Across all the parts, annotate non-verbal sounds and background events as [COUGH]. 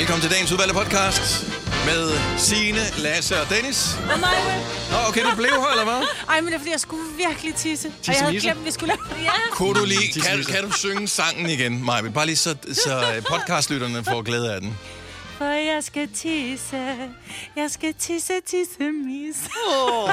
Velkommen til dagens udvalgte podcast med Signe, Lasse og Dennis. Og mig, Nå, okay, du blev her, eller hvad? Ej, men det er fordi, jeg skulle virkelig tisse. Og jeg havde glemt, vi skulle lave... Ja. Kunne du lige, kan, kan du synge sangen igen, Maja? Bare lige så, så podcastlytterne får glæde af den. For jeg skal tisse. Jeg skal tisse, tisse, misse. Oh.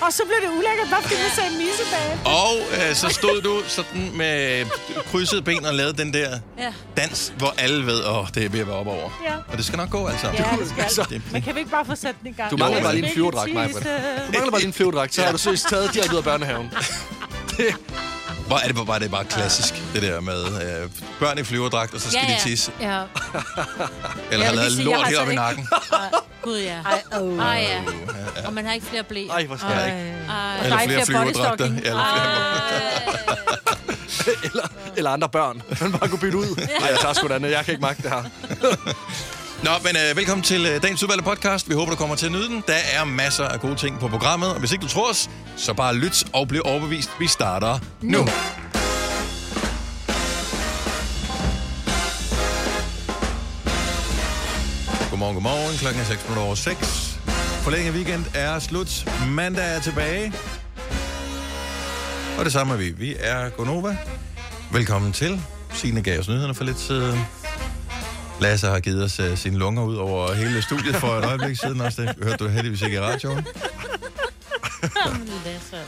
og så blev det ulækkert, bare fordi vi sagde misse bag. Og øh, så stod du sådan med krydset ben og lavede den der Ja. dans, hvor alle ved, åh, det er ved at være op over. Ja. Og det skal nok gå, altså. Ja, det skal altså. det. Men kan vi ikke bare få sat den i gang? Du mangler bare lige en flyverdragt, tisse. Du mangler bare din flyvedragt, så har du seriøst taget direkte ud af børnehaven. [LAUGHS] Hvor er det bare, det er bare klassisk, det der med øh, børn i flyverdragt, og så skal Ja, de ja. tisse. Ja. [LAUGHS] Eller Jeg har lavet sige, lort jeg har helt så op i ikke- nakken. Gud, ja. Ej, oh. Ej, ja. Og man har ikke flere blæ. Ej, hvor skal jeg ikke. Ej. Eller er ikke flere flere flyverdragter. Ja, eller flere. [LAUGHS] eller, eller andre børn. Man bare kunne bytte ud. Nej, jeg tager sgu da. Jeg kan ikke magte det her. [LAUGHS] Nå, men øh, velkommen til øh, dagens udvalgte podcast. Vi håber, du kommer til at nyde den. Der er masser af gode ting på programmet, og hvis ikke du tror os, så bare lyt og bliv overbevist. Vi starter nu. nu. Godmorgen, godmorgen. Klokken er 6 minutter over 6. Forlænget weekend er slut. Mandag er tilbage. Og det samme er vi. Vi er Gonova. Velkommen til. Signe gav os nyhederne for lidt siden. Lasse har givet os uh, sine lunger ud over hele studiet for et øjeblik siden også. Det hørte du heldigvis ikke i radioen.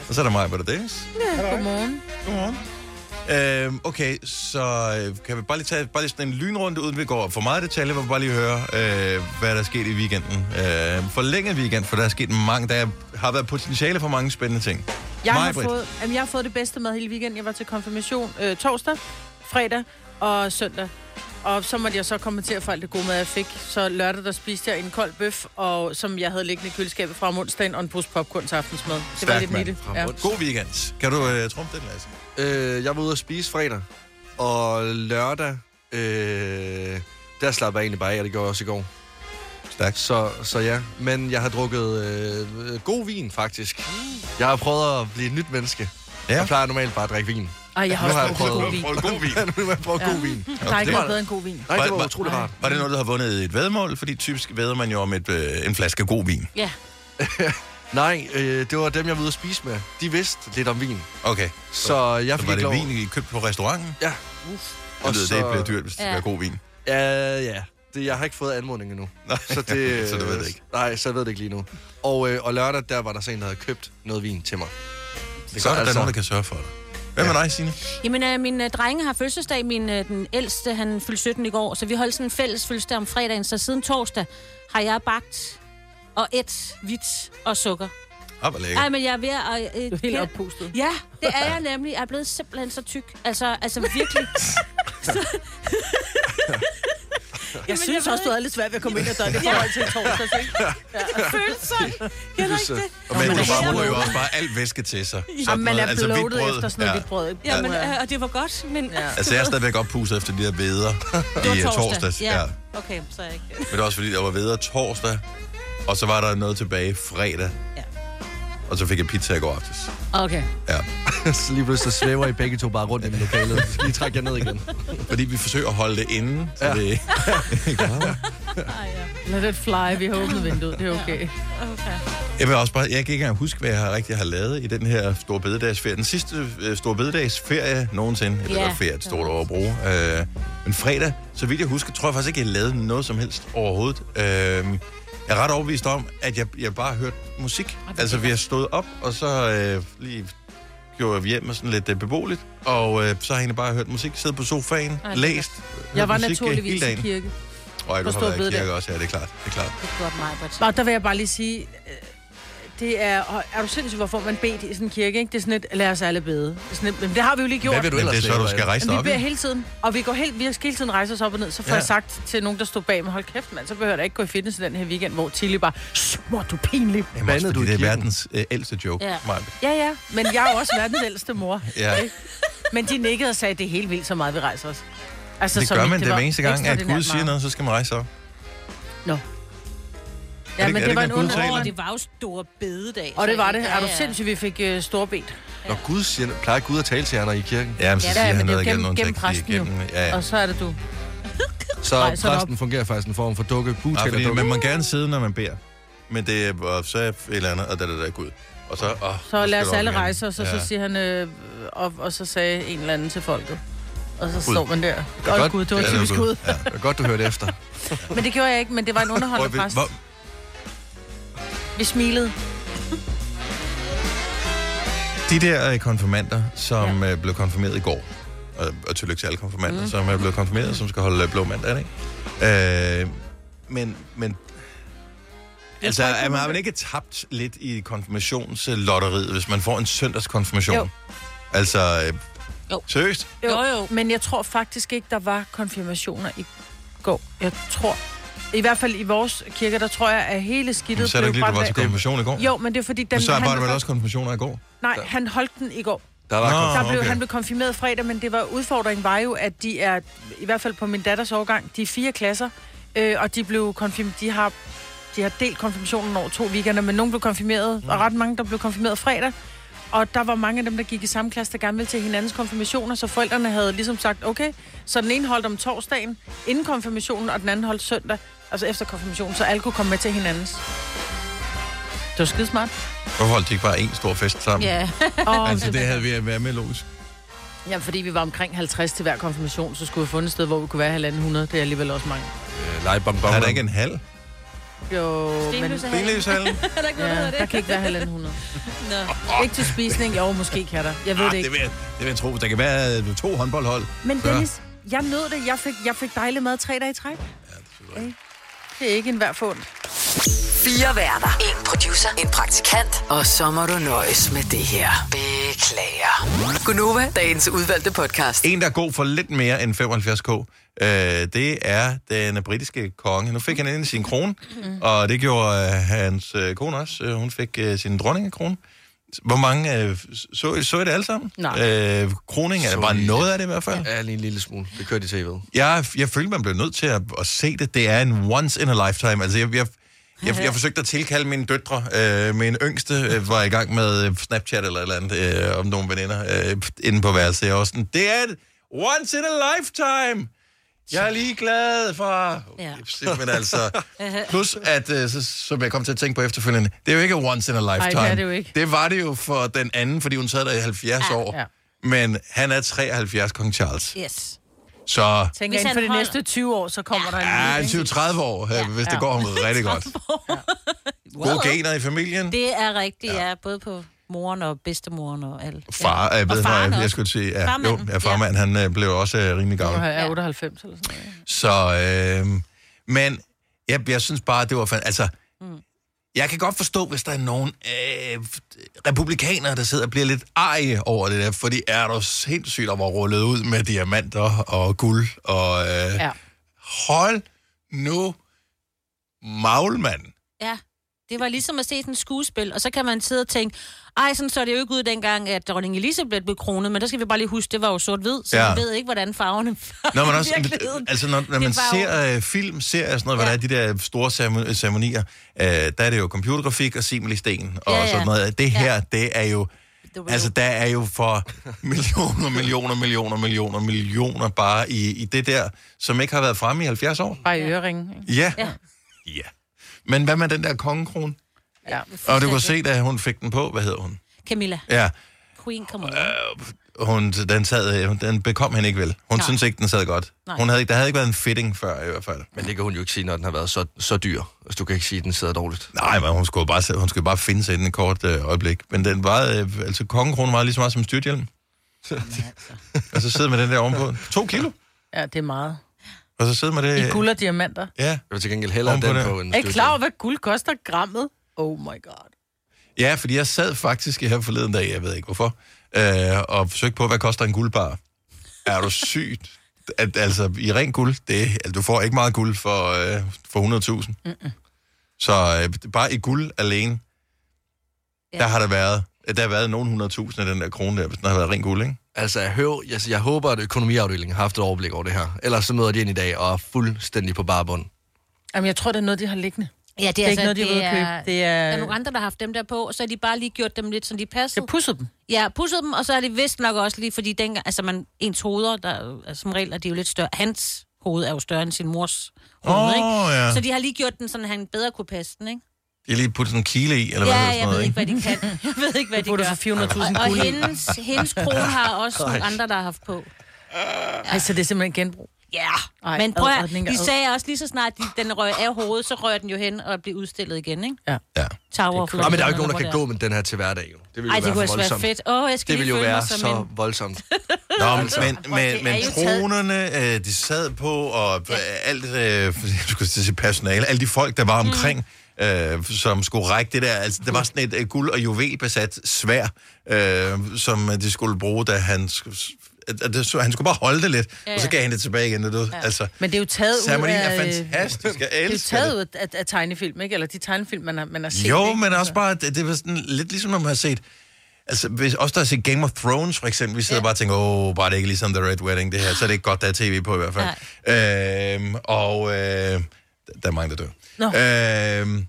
Og så er der mig, hvor der Dennis. Godmorgen. Godmorgen. Øhm, okay, så øh, kan vi bare lige tage bare lige sådan en lynrunde, uden vi går for meget detalje, hvor vi bare lige høre, øh, hvad der er sket i weekenden. Øh, forlænget weekend, for der er sket mange, der har været potentiale for mange spændende ting. Jeg har, Maj-Brit. fået, jamen, jeg har fået det bedste med hele weekenden. Jeg var til konfirmation øh, torsdag, fredag og søndag. Og så måtte jeg så kommentere for alt det gode mad, jeg fik. Så lørdag, der spiste jeg en kold bøf, og, som jeg havde liggende i køleskabet fra om onsdagen, og en pose popcorn til aftensmad. Det var Stærkt, lidt. Fra Ja. God weekend. Kan du øh, trumpe den, Lasse? Øh, jeg var ude at spise fredag. Og lørdag, øh, der slap jeg egentlig bare af, og det gjorde jeg også i går. Stærkt. Så, så ja, men jeg har drukket øh, god vin, faktisk. Jeg har prøvet at blive et nyt menneske. Ja. Jeg plejer normalt bare at drikke vin. Ej, jeg har Nu også har jeg prøvet god prøvet- vin. Prøv god vin. [LAUGHS] nu har jeg prøvet Ja. god vin. Der er ikke det noget var- bedre end god vin. Nej, det Var- var var- utroligt rart. Var det noget, du har vundet et vedmål? Fordi typisk væder man jo om et, øh, en flaske god vin. Ja. [LAUGHS] Nej, øh, det var dem, jeg var ude at spise med. De vidste lidt om vin. Okay. Så jeg Så fik var ikke det lov. vin, I købte på restauranten? Ja. Jeg ved, det bliver dyrt, hvis det Ja. være god vin. Ja, ja. Det, jeg har ikke fået anmodning endnu. Nej, Så, [LAUGHS] det, så du ved det ikke. Nej, så jeg ved det ikke lige nu. Og, øh, og lørdag, der var der så en, der havde købt noget vin til mig. Det er godt, at der er altså- nogen, der kan sørge for dig. Hvad med dig, Signe? Jamen, øh, min øh, drenge har fødselsdag. Min, øh, den ældste, han fyldte 17 i går, så vi holdt sådan en fælles fødselsdag om fredagen. Så siden torsdag har jeg bagt og et hvidt og sukker. Ah, hvor lækkert. Ej, men jeg er ved at... Øh, Du er helt kan- oppustet. Ja, det er [LAUGHS] jeg nemlig. Jeg er blevet simpelthen så tyk. Altså, altså virkelig. [LAUGHS] [LAUGHS] Jeg synes jeg også, du havde lidt svært ved at komme ind ad døren i forhold til torsdag. ikke? følelser. Kender Så- ikke det? Og men man er ryger jo også bare alt væske til sig. Jamen, man er altså bloated brød. efter sådan noget Ja. hvidt brød. Ja, men, Ja. øh, og det var godt, men... Ja. Altså, jeg er stadigvæk oppustet efter de der veder Det i uh, torsdags. Ja. Ja. Okay, så er jeg ikke... Men det var også fordi, der var veder torsdag, og så var der noget tilbage fredag. Og så fik jeg pizza i går aftes. Okay. Ja. [LAUGHS] så lige pludselig svæver I begge to bare rundt i lokalet. Så lige trække jer ned igen. [LAUGHS] Fordi vi forsøger at holde det inde, så Ja. det [LAUGHS] ikke. Let it fly, vi har åbnet vinduet, det er okay. Okay. Jeg vil også bare, jeg kan ikke engang huske, hvad jeg har rigtig har lavet i den her store bededagsferie. Den sidste øh, store bededagsferie nogensinde. Eller Ja. yeah. ferie er et stort bruge. Øh, men fredag, så vidt jeg husker, tror jeg faktisk ikke, jeg lavede noget som helst overhovedet. Øh, jeg er ret overbevist om, at jeg, jeg bare har hørt musik. Altså, vi har stået op, og så øh, lige gjorde vi hjem med sådan lidt øh, beboeligt. Og øh, så har jeg egentlig bare hørt musik, siddet på sofaen, Ej, læst. Jeg hørt var musik, øh, hele naturligvis i dagen. kirke. Og du har Store været i kirke Bededag. også, ja, det er klart. Det er klart. Det er godt, Majbert. Nå, der vil jeg bare lige sige, øh, det er, er du sindssygt, hvorfor man bedt i sådan en kirke, ikke? Det er sådan et, lad os alle bede. Det, er sådan et, men det har vi jo lige gjort. Hvad vil du Men det ellers er så, du skal rejse dig op vi beder hele tiden, og vi, går helt, vi skal hele tiden rejse os op og ned. Så får Ja. jeg sagt til nogen, der stod bag mig, hold kæft mand, så behøver jeg ikke gå i fitness i den her weekend, hvor Tilly bare, "Shh, mor, du pinlig. Jamen, også du det er verdens øh, ældste joke, Ja. ja. Ja, ja, men jeg er jo også verdens ældste mor. [LAUGHS] Ja. Men de nikkede og sagde, det er helt vildt, så meget vi rejser os. Altså, Det gør man det var hver eneste gang, at Gud siger noget, så skal man rejse op. Nå. Ja, det men det det var en ond gudtale? Og det var jo store bededag. Og det var det. Ja, Er du ja. sindssygt, vi fik uh, storbet. Når Gud siger, plejer Gud at tale til jer, når I er i kirken? Ja, men så Ja, siger han er jo noget igen gennem- nogle gennem præsten. Ja, ja. Og så er det du. [LAUGHS] Så dig præsten fungerer faktisk en form for dukke, butæller fordi dukke. man må gerne sidde, når man beder. Men det er og så et eller andet, og da der er Gud. Og så, åh, Så lad os alle op rejse og så Ja. siger han, øh, og, og så sagde en eller anden til folket. Og så står man der. er Godt godt. Gud, det var Ja, typisk Gud. Ja. Det er godt, du hørte efter. [LAUGHS] Men det gjorde jeg ikke, men det var en underholdende præst. Vi smilede. de der øh, konfirmander, som ja. blev konfirmeret i går, og, og tillykke til alle konfirmander, mm. som er blevet konfirmeret, som skal holde øh, blå mandag, ikke? Øh, men, men altså, er man, har man ikke tabt lidt i konfirmationslotteriet, hvis man får en søndagskonfirmation? Jo. Altså, øh, Jo. seriøst? Jo, jo. Men jeg tror faktisk ikke, der var konfirmationer i går. Jeg tror, i hvert fald i vores kirke, der tror jeg, at hele Men skidtet så er det ikke lige, du var til konfirmation i går? Jo, men det er fordi, den, Men så var der vel også konfirmationer i går? Nej, han holdt den i går. Der var Nå. Der blev, okay. Han blev konfirmeret fredag, men det var udfordringen var jo, at de er, i hvert fald på min datters årgang, de er fire klasser, øh, og de blev konfirmeret, de har, de har delt konfirmationen over to weekender, men nogen blev konfirmeret, og ret mange, der blev konfirmeret fredag. Og der var mange af dem, der gik i samme klasse, der gerne ville til hinandens konfirmationer, så forældrene havde ligesom sagt, okay, så den ene holdt om torsdagen inden konfirmationen, og den anden holdt søndag, altså efter konfirmationen, så alle kunne komme med til hinandens. Det var skide smart. Hvorfor holdt de ikke bare en stor fest sammen? Ja. [LAUGHS] Og, Altså, det havde vi været med logisk. Ja, fordi vi var omkring 50 til hver konfirmation, så skulle vi have fundet et sted, hvor vi kunne være halvanden 100. Det er alligevel også mange. Øh, lege bom, bom, Er der ikke en halv? Jo, men Stenløse hallen. [LAUGHS] Benløshallen? Er der ikke ja, hedder der det? kan ikke være halvanden 100. [LAUGHS] Nå. Ikke til spisning, jo, måske kan der. Jeg ved Ah, det det, ikke. vil jeg, det vil jeg tro. Der kan være øh, to håndboldhold. Men. Dennis, jeg nød det. Jeg fik, jeg fik dejlig mad tre dage i træk. Ja, det, det er ikke en hver fund. Fire værter. En producer. En praktikant. Og så må du nøjes med det her. Beklager. Gunova, dagens udvalgte podcast. En, der er god for lidt mere end 75k, øh, det er den britiske konge. Nu fik han ind sin krone, og det gjorde øh, hans øh, kone også. Øh, Hun fik øh, sin dronningekrone. Hvor mange øh, så, så I det alle sammen? Nej. Øh, kroning er bare noget af det i hvert fald. Ja, lige en lille smule. Det kørte i tv'et. Jeg, jeg følte, man blev nødt til at, at se det. Det er en once in a lifetime. Altså, jeg, jeg, jeg, jeg forsøgte at tilkalde mine døtre. Øh, min yngste øh, var i gang med øh, Snapchat eller et eller andet, øh, om nogle veninder, øh, inde på værelset. Jeg var sådan, det er et once in a lifetime! Jeg er lige glad for... Ja. Men altså... [LAUGHS] Plus, at, øh, så, som jeg kom til at tænke på efterfølgende, det er jo ikke once in a lifetime. det er det jo ikke. Det var det jo for den anden, fordi hun sad der i 70 Ja. år. Ja. Men han er 73, kong Charles. Yes. Så Tænker Hvis inden for de holder- næste 20 år, så kommer der en Ja, ny, ikke? 20-30 år, ja, hvis det går ham rigtig godt. [LAUGHS] Gode gener i familien. Det er rigtigt, ja. Både på moren og bedstemoren og alt. Far, jeg ved, og faren jeg, jeg også. skulle sige, ja, jo, Farmanden, ja, farmand, han øh, blev også øh, rimelig gammel. er jeg Ja. 98 eller sådan noget. Så, øh, men jeg, jeg synes bare, det var fandt, altså, jeg kan godt forstå, hvis der er nogen øh, republikanere, der sidder og bliver lidt arge over det der, fordi er der sindssygt at være rullet ud med diamanter og guld, og øh, ja. Ja. hold nu maglmand. Ja. Det var ligesom at se sådan et skuespil, og så kan man sidde og tænke, ej, sådan så det jo ikke ud dengang, at dronning Elisabeth blev kronet, men der skal vi bare lige huske, det var jo sort-hvid, så Ja. man ved ikke, hvordan farverne [LAUGHS] var Når man også, altså når, når man var jo- ser øh, film, og sådan noget, ja. hvad der er de der store ceremo- ceremonier, øh, der er det jo computergrafik og simil i sten og Ja, ja. sådan noget. Det her, Ja. det er jo, altså jo- der er jo for millioner, millioner, millioner, millioner, millioner bare i, i det der, som ikke har været fremme i 70 år. Bare i øreringen. ikke? Ja. Ja. Ja. Men hvad med den der kongekrone? Ja. Og du kunne se, da hun fik den på, hvad hedder hun? Camilla, Ja, Queen, come on. hun, den, sad, den bekom hende ikke vel. Hun Nej. synes ikke, den sad godt. Nej. Hun havde, ikke- der havde ikke været en fitting før i hvert fald. Men det kan hun jo ikke sige, når den har været så, så dyr. Altså, du kan ikke sige, at den sidder dårligt. Nej, men hun skulle bare, hun skulle bare finde sig inden et kort øh, øjeblik. Men den var, øh, altså kongekronen var lige så meget som styrthjelm. [LAUGHS] og så sidder med den der ovenpå. To kilo. ja, det er meget. Og så sidder med det... I guld og diamanter. Ja. Jeg vil til gengæld hellere Ovenpå den det. på en Er I klar over, hvad guld koster grammet? Oh my god. ja, fordi jeg sad faktisk her forleden dag, jeg ved ikke hvorfor, øh, og forsøgte på, hvad koster en guldbar. Er du sygt? At, altså, i ren guld, det, altså, du får ikke meget guld for, øh, for 100.000. Mm-mm. Så øh, bare i guld alene, ja. Der har der været, der har været nogle 100.000 af den der krone der, hvis den har været ren guld, ikke? Altså, jeg, hører, jeg, jeg håber, at økonomiafdelingen har haft et overblik over det her. Ellers så møder de ind i dag og er fuldstændig på barbund. Jamen, jeg tror, det er noget, de har liggende. Ja, det Det er, er ikke altså, noget, de det er, købe. Det er... der er nogle andre, der har haft dem der på, og så har de bare lige gjort dem lidt, som de passede. Jeg pussede dem. Ja, pusset dem, og så er det vist nok også lige, fordi dengang, altså man, ens hoveder, der, altså, som regel er de jo lidt større. Hans hoved er jo større end sin mors hoved, Åh, ikke? ja. Så de har lige gjort den, sådan at han bedre kunne passe den, ikke? De har lige puttet sådan en kile i, eller hvad ja, hedder jeg sådan ved noget, ikke, ikke? hvad de kan. [LAUGHS] Jeg ved ikke, hvad de putter gør. for 400.000 Og kugler i. hendes, hendes krone har også nogle andre, der har haft på. Ej, så det er simpelthen genbrug. Ja, Ej, men prøv ad, at, ad, den ikke de ad. sagde også lige så snart, de, den røg af hovedet, så rører den jo hen og bliver udstillet igen, ikke? Ja. Ja. Tower of Ja, men der er jo ikke nogen, der kan gå med den her til hverdag, jo. Det ville Ej, jo det være kunne for altså være voldsomt. fedt. Åh, oh, jeg skal Det lige ville jo føle være mig som så en... voldsomt. [LAUGHS] Nå, Altså. men, men, er men taget. tronerne, øh, de sad på, og ja. alt, øh, [LAUGHS] jeg skulle til at sige personale, alle de folk, der var omkring, mm. Øh, som skulle række det der, altså, der var sådan et øh, guld- og juvelbesat svær, øh, som øh, de skulle bruge, da han skulle... at det, så, han skulle bare holde det lidt, ja, ja. og så gav han det tilbage igen. Det, ja. altså, Men det er jo taget ud af... er fantastisk. Jeg Det er jo taget det. ud af, af tegnefilm, ikke? Eller de tegnefilm, man har, man har set. Jo, ikke? men også Altså. bare, det, det var sådan lidt ligesom, når man har set... Altså, hvis også der har set Game of Thrones, for eksempel, vi sidder ja. bare og tænker, åh, bare det ikke ligesom The Red Wedding, det her, så er det ikke godt, der er tv på i hvert fald. Øhm, og øh, der er mange, der dør. Nå. Øhm,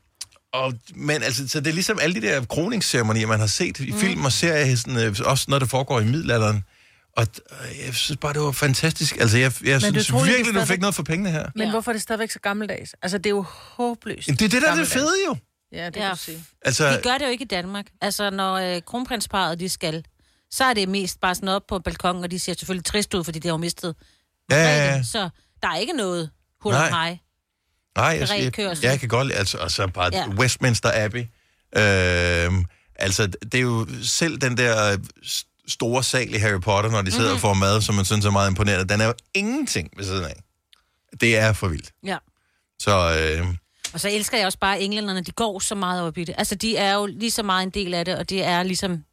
og, men altså, så det er ligesom alle de der kroningsceremonier, man har set i mm. film og serier, sådan, øh, også noget, der foregår i middelalderen. Og øh, jeg synes bare, det var fantastisk. Altså, jeg, jeg synes utroligt, virkelig, det du fik noget for pengene her. Men Ja. hvorfor er det stadigvæk så gammeldags? Altså, det er jo håbløst. Det er det, der er det fede jo. Ja, det Ja. kan du sige. Altså, De gør det jo ikke i Danmark. Altså, når øh, kronprinsparet, de skal, så er det mest bare sådan op på balkongen, og de ser selvfølgelig trist ud, fordi de har jo mistet ja, ja, ja. Så der er ikke noget hul og hej. Nej, jeg, Ren jeg, jeg kan godt lide, altså, og så bare ja. Westminster Abbey. Øhm, altså, det er jo selv den der s- store sal i Harry Potter, når de sidder Mhm. mm-hmm. og får mad, som man synes er meget imponerende, den er jo ingenting ved siden af. Det er for vildt. Ja. Så øh, Og så elsker jeg også bare englænderne, de går så meget op i det. Altså, de er jo lige så meget en del af det, og det er ligesom...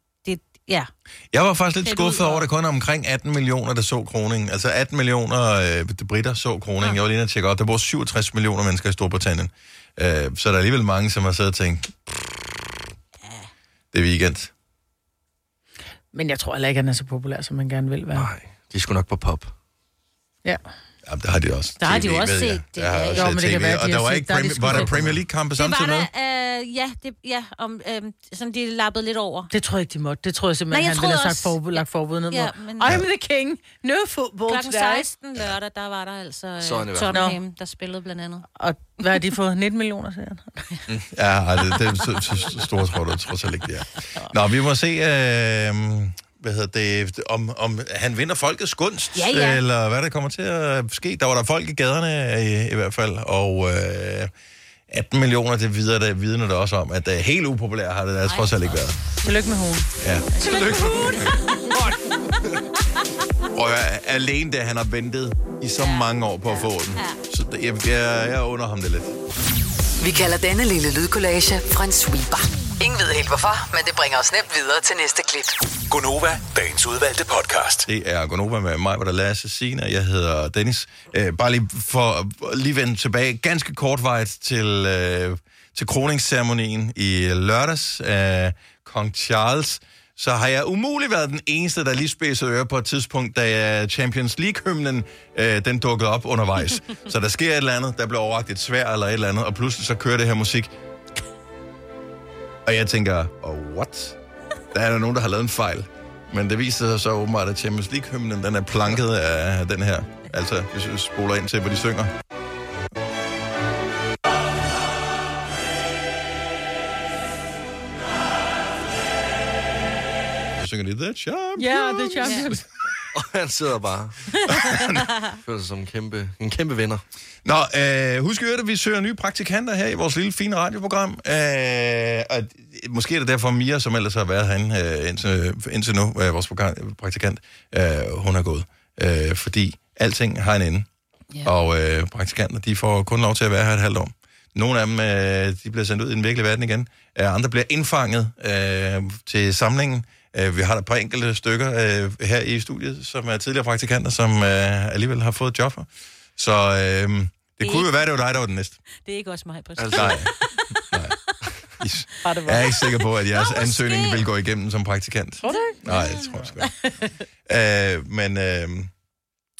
Det, ja. jeg var faktisk lidt Klædt skuffet ud over, at der kun er omkring 18 millioner, der så kroningen. Altså 18 millioner øh, britter så kroningen. Jeg var lige og tjekke op. Der bor 67 millioner mennesker i Storbritannien. Øh, så der er alligevel mange, som har siddet og tænkt, det er weekend. Men jeg tror heller ikke, at han er så populær, som man gerne vil være. Nej, de er sgu nok på pop. Ja. Jamen, der har de også. Der har de jo også set det, Der har ja. også Jo, set men det kan TV, være, de og der var, ikke er Premier, var der Premier League-kampe Det var samtidig med? der, øh, ja, det, ja, om, øh, sådan de lappede lidt over. Det tror jeg ikke, de måtte. Det tror jeg simpelthen, Nej, jeg han ville have sagt forbud, lagt forbud ned. Ja, Ja, men-. I'm the king. No football Klokken today. 16 lørdag, der var der altså øh. Tottenham, der spillede blandt andet. Og hvad har de fået? 19 millioner, siger han. Ja, det, det er så, så, så store tror du trods alt ikke, det er. Nå, vi må se, øh, hvad hedder det, om, om han vinder folkets gunst, Ja, ja. eller hvad der kommer til at ske. Der var der folk i gaderne i, i hvert fald, og øh, 18 millioner, det videre, det vidner det også om, at uh, helt upopulær har det der trods alt ikke været. Tillykke med hun. Ja. Og [LAUGHS] jeg, alene det, han har ventet i så mange år på at få den. Så det, jeg, jeg, jeg under ham det lidt. Vi kalder denne lille lydkollage en sweeper. Ingen ved helt hvorfor, men det bringer os nemt videre til næste klip. Gonova, dagens udvalgte podcast. Det er Gonova med mig, hvor der Lasse Signe. Jeg hedder Dennis. Øh, bare lige for lige vende tilbage ganske kortvejt til, øh, til kroningsceremonien i lørdags af Kong Charles. Så har jeg umuligt været den eneste, der lige spidsede øre på et tidspunkt, da Champions League-hymnen øh, den dukkede op undervejs. [LAUGHS] så der sker et eller andet, der bliver overragt et svær eller et eller andet, og pludselig så kører det her musik. Og jeg tænker, oh, what? Der er der nogen, der har lavet en fejl. Men det viser sig så åbenbart, at Champions League-hymnen, den er planket af den her. Altså, hvis vi spoler ind til, hvor de synger. Så synger de The Champions. Ja, det er champions. [LAUGHS] Og han sidder bare. Føler sig som en kæmpe, en kæmpe vinder. Nå, øh, husk at vi søger nye praktikanter her i vores lille fine radioprogram. Øh, og måske er det derfor Mia, som ellers har været herinde øh, indtil, indtil nu, øh, vores program- praktikant, øh, hun er gået. Øh, fordi alting har en ende. Ja. Og øh, praktikanter, de får kun lov til at være her et halvt år. Nogle af dem, øh, de bliver sendt ud i den virkelige verden igen. Øh, andre bliver indfanget øh, til samlingen. Øh, vi har der et par enkelte stykker øh, her i studiet, som er tidligere praktikanter, som øh, alligevel har fået job her. Så øh, det kunne jo være, det var dig, der var den næste. Det er ikke også mig, præcis. Altså, [LAUGHS] Nej. Nej. Det. Jeg er ikke sikker på, at jeres Nå, ansøgning vil gå igennem som praktikant. Tror du ikke? Nej, det tror jeg sgu ikke. [LAUGHS] øh, men, øh,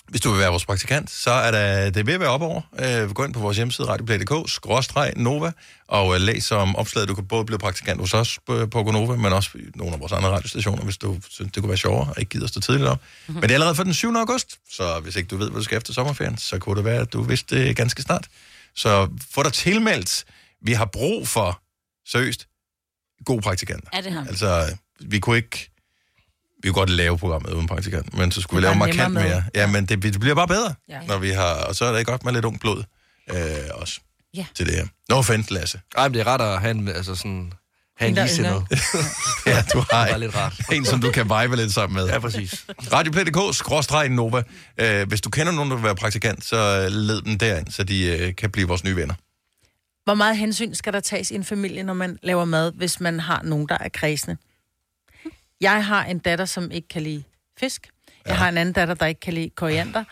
Hvis du vil være vores praktikant, så er der, det ved at være op over. Øh, gå ind på vores hjemmeside, radioplay.dk, skråstreg Nova, og øh, læs om opslaget. Du kan både blive praktikant hos os på, på Gonova, men også nogle af vores andre radiostationer, hvis du synes, det kunne være sjovere og ikke gider stå tidligt op. Mm-hmm. Men det er allerede for den 7. august, så hvis ikke du ved, hvad du skal efter sommerferien, så kunne det være, at du vidste det ganske snart. Så få dig tilmeldt. Vi har brug for, seriøst, gode praktikanter. Er det ham? Altså, vi kunne ikke... Vi kunne godt lave programmet uden praktikant, men så skulle vi lave markant med. mere. Ja, men det, det bliver bare bedre, ja. Når vi har... Og så er det godt med lidt ung blod øh, også Ja. til det her. No offense, Lasse. Ej, men det er ret at have en, altså sådan, have en En, ligesindet. [LAUGHS] Ja, du har er lidt rart. en, som du kan vibe lidt sammen med. Ja, præcis. Radioplay.dk, skråstreg Nova. Øh, hvis du kender nogen, der vil være praktikant, så led dem derind, så de øh, kan blive vores nye venner. Hvor meget hensyn skal der tages i en familie, når man laver mad, hvis man har nogen, der er kredsende? Jeg har en datter, som ikke kan lide fisk. Jeg har en anden datter, der ikke kan lide koriander.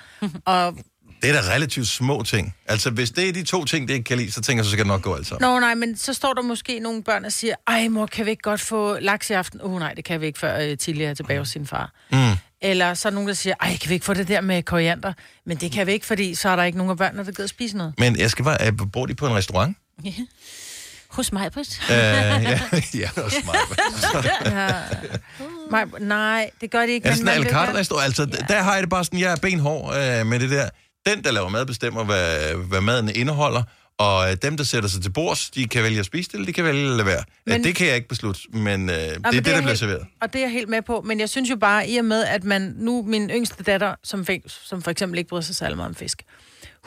Og [LAUGHS] Det er da relativt små ting. Altså, hvis det er de to ting, det ikke kan lide, så tænker jeg, så skal det nok gå alt sammen. Nå nej, men så står der måske nogle børn og siger, ej mor, kan vi ikke godt få laks i aften? Åh oh, nej, det kan vi ikke, før øh, Tilly er tilbage hos sin far. Mm. Eller så er nogen, der siger, ej, kan vi ikke få det der med koriander? Men det kan vi ikke, fordi så er der ikke nogen af børnene, der gider spise noget. Men jeg skal bare... øh, Bor de på en restaurant? Hos mig, Britt. Øh, ja, [LAUGHS] ja, også mig. [LAUGHS] Ja. Nej, nej, det gør de ikke. Det sådan en restaurant? Altså, ja. der har jeg det bare sådan, jeg er benhård øh, med det der. Den, der laver mad, bestemmer, hvad, hvad maden indeholder. Og øh, dem, der sætter sig til bords, de kan vælge at spise det, eller de kan vælge at lade være. Men, Men- det kan jeg ikke beslutte, men øh, det er det, det er der bliver helt- serveret. Og det er jeg helt med på, men jeg synes jo bare, i og med, at man nu, min yngste datter, som, fik, som for eksempel ikke bryder sig særlig meget om fisk,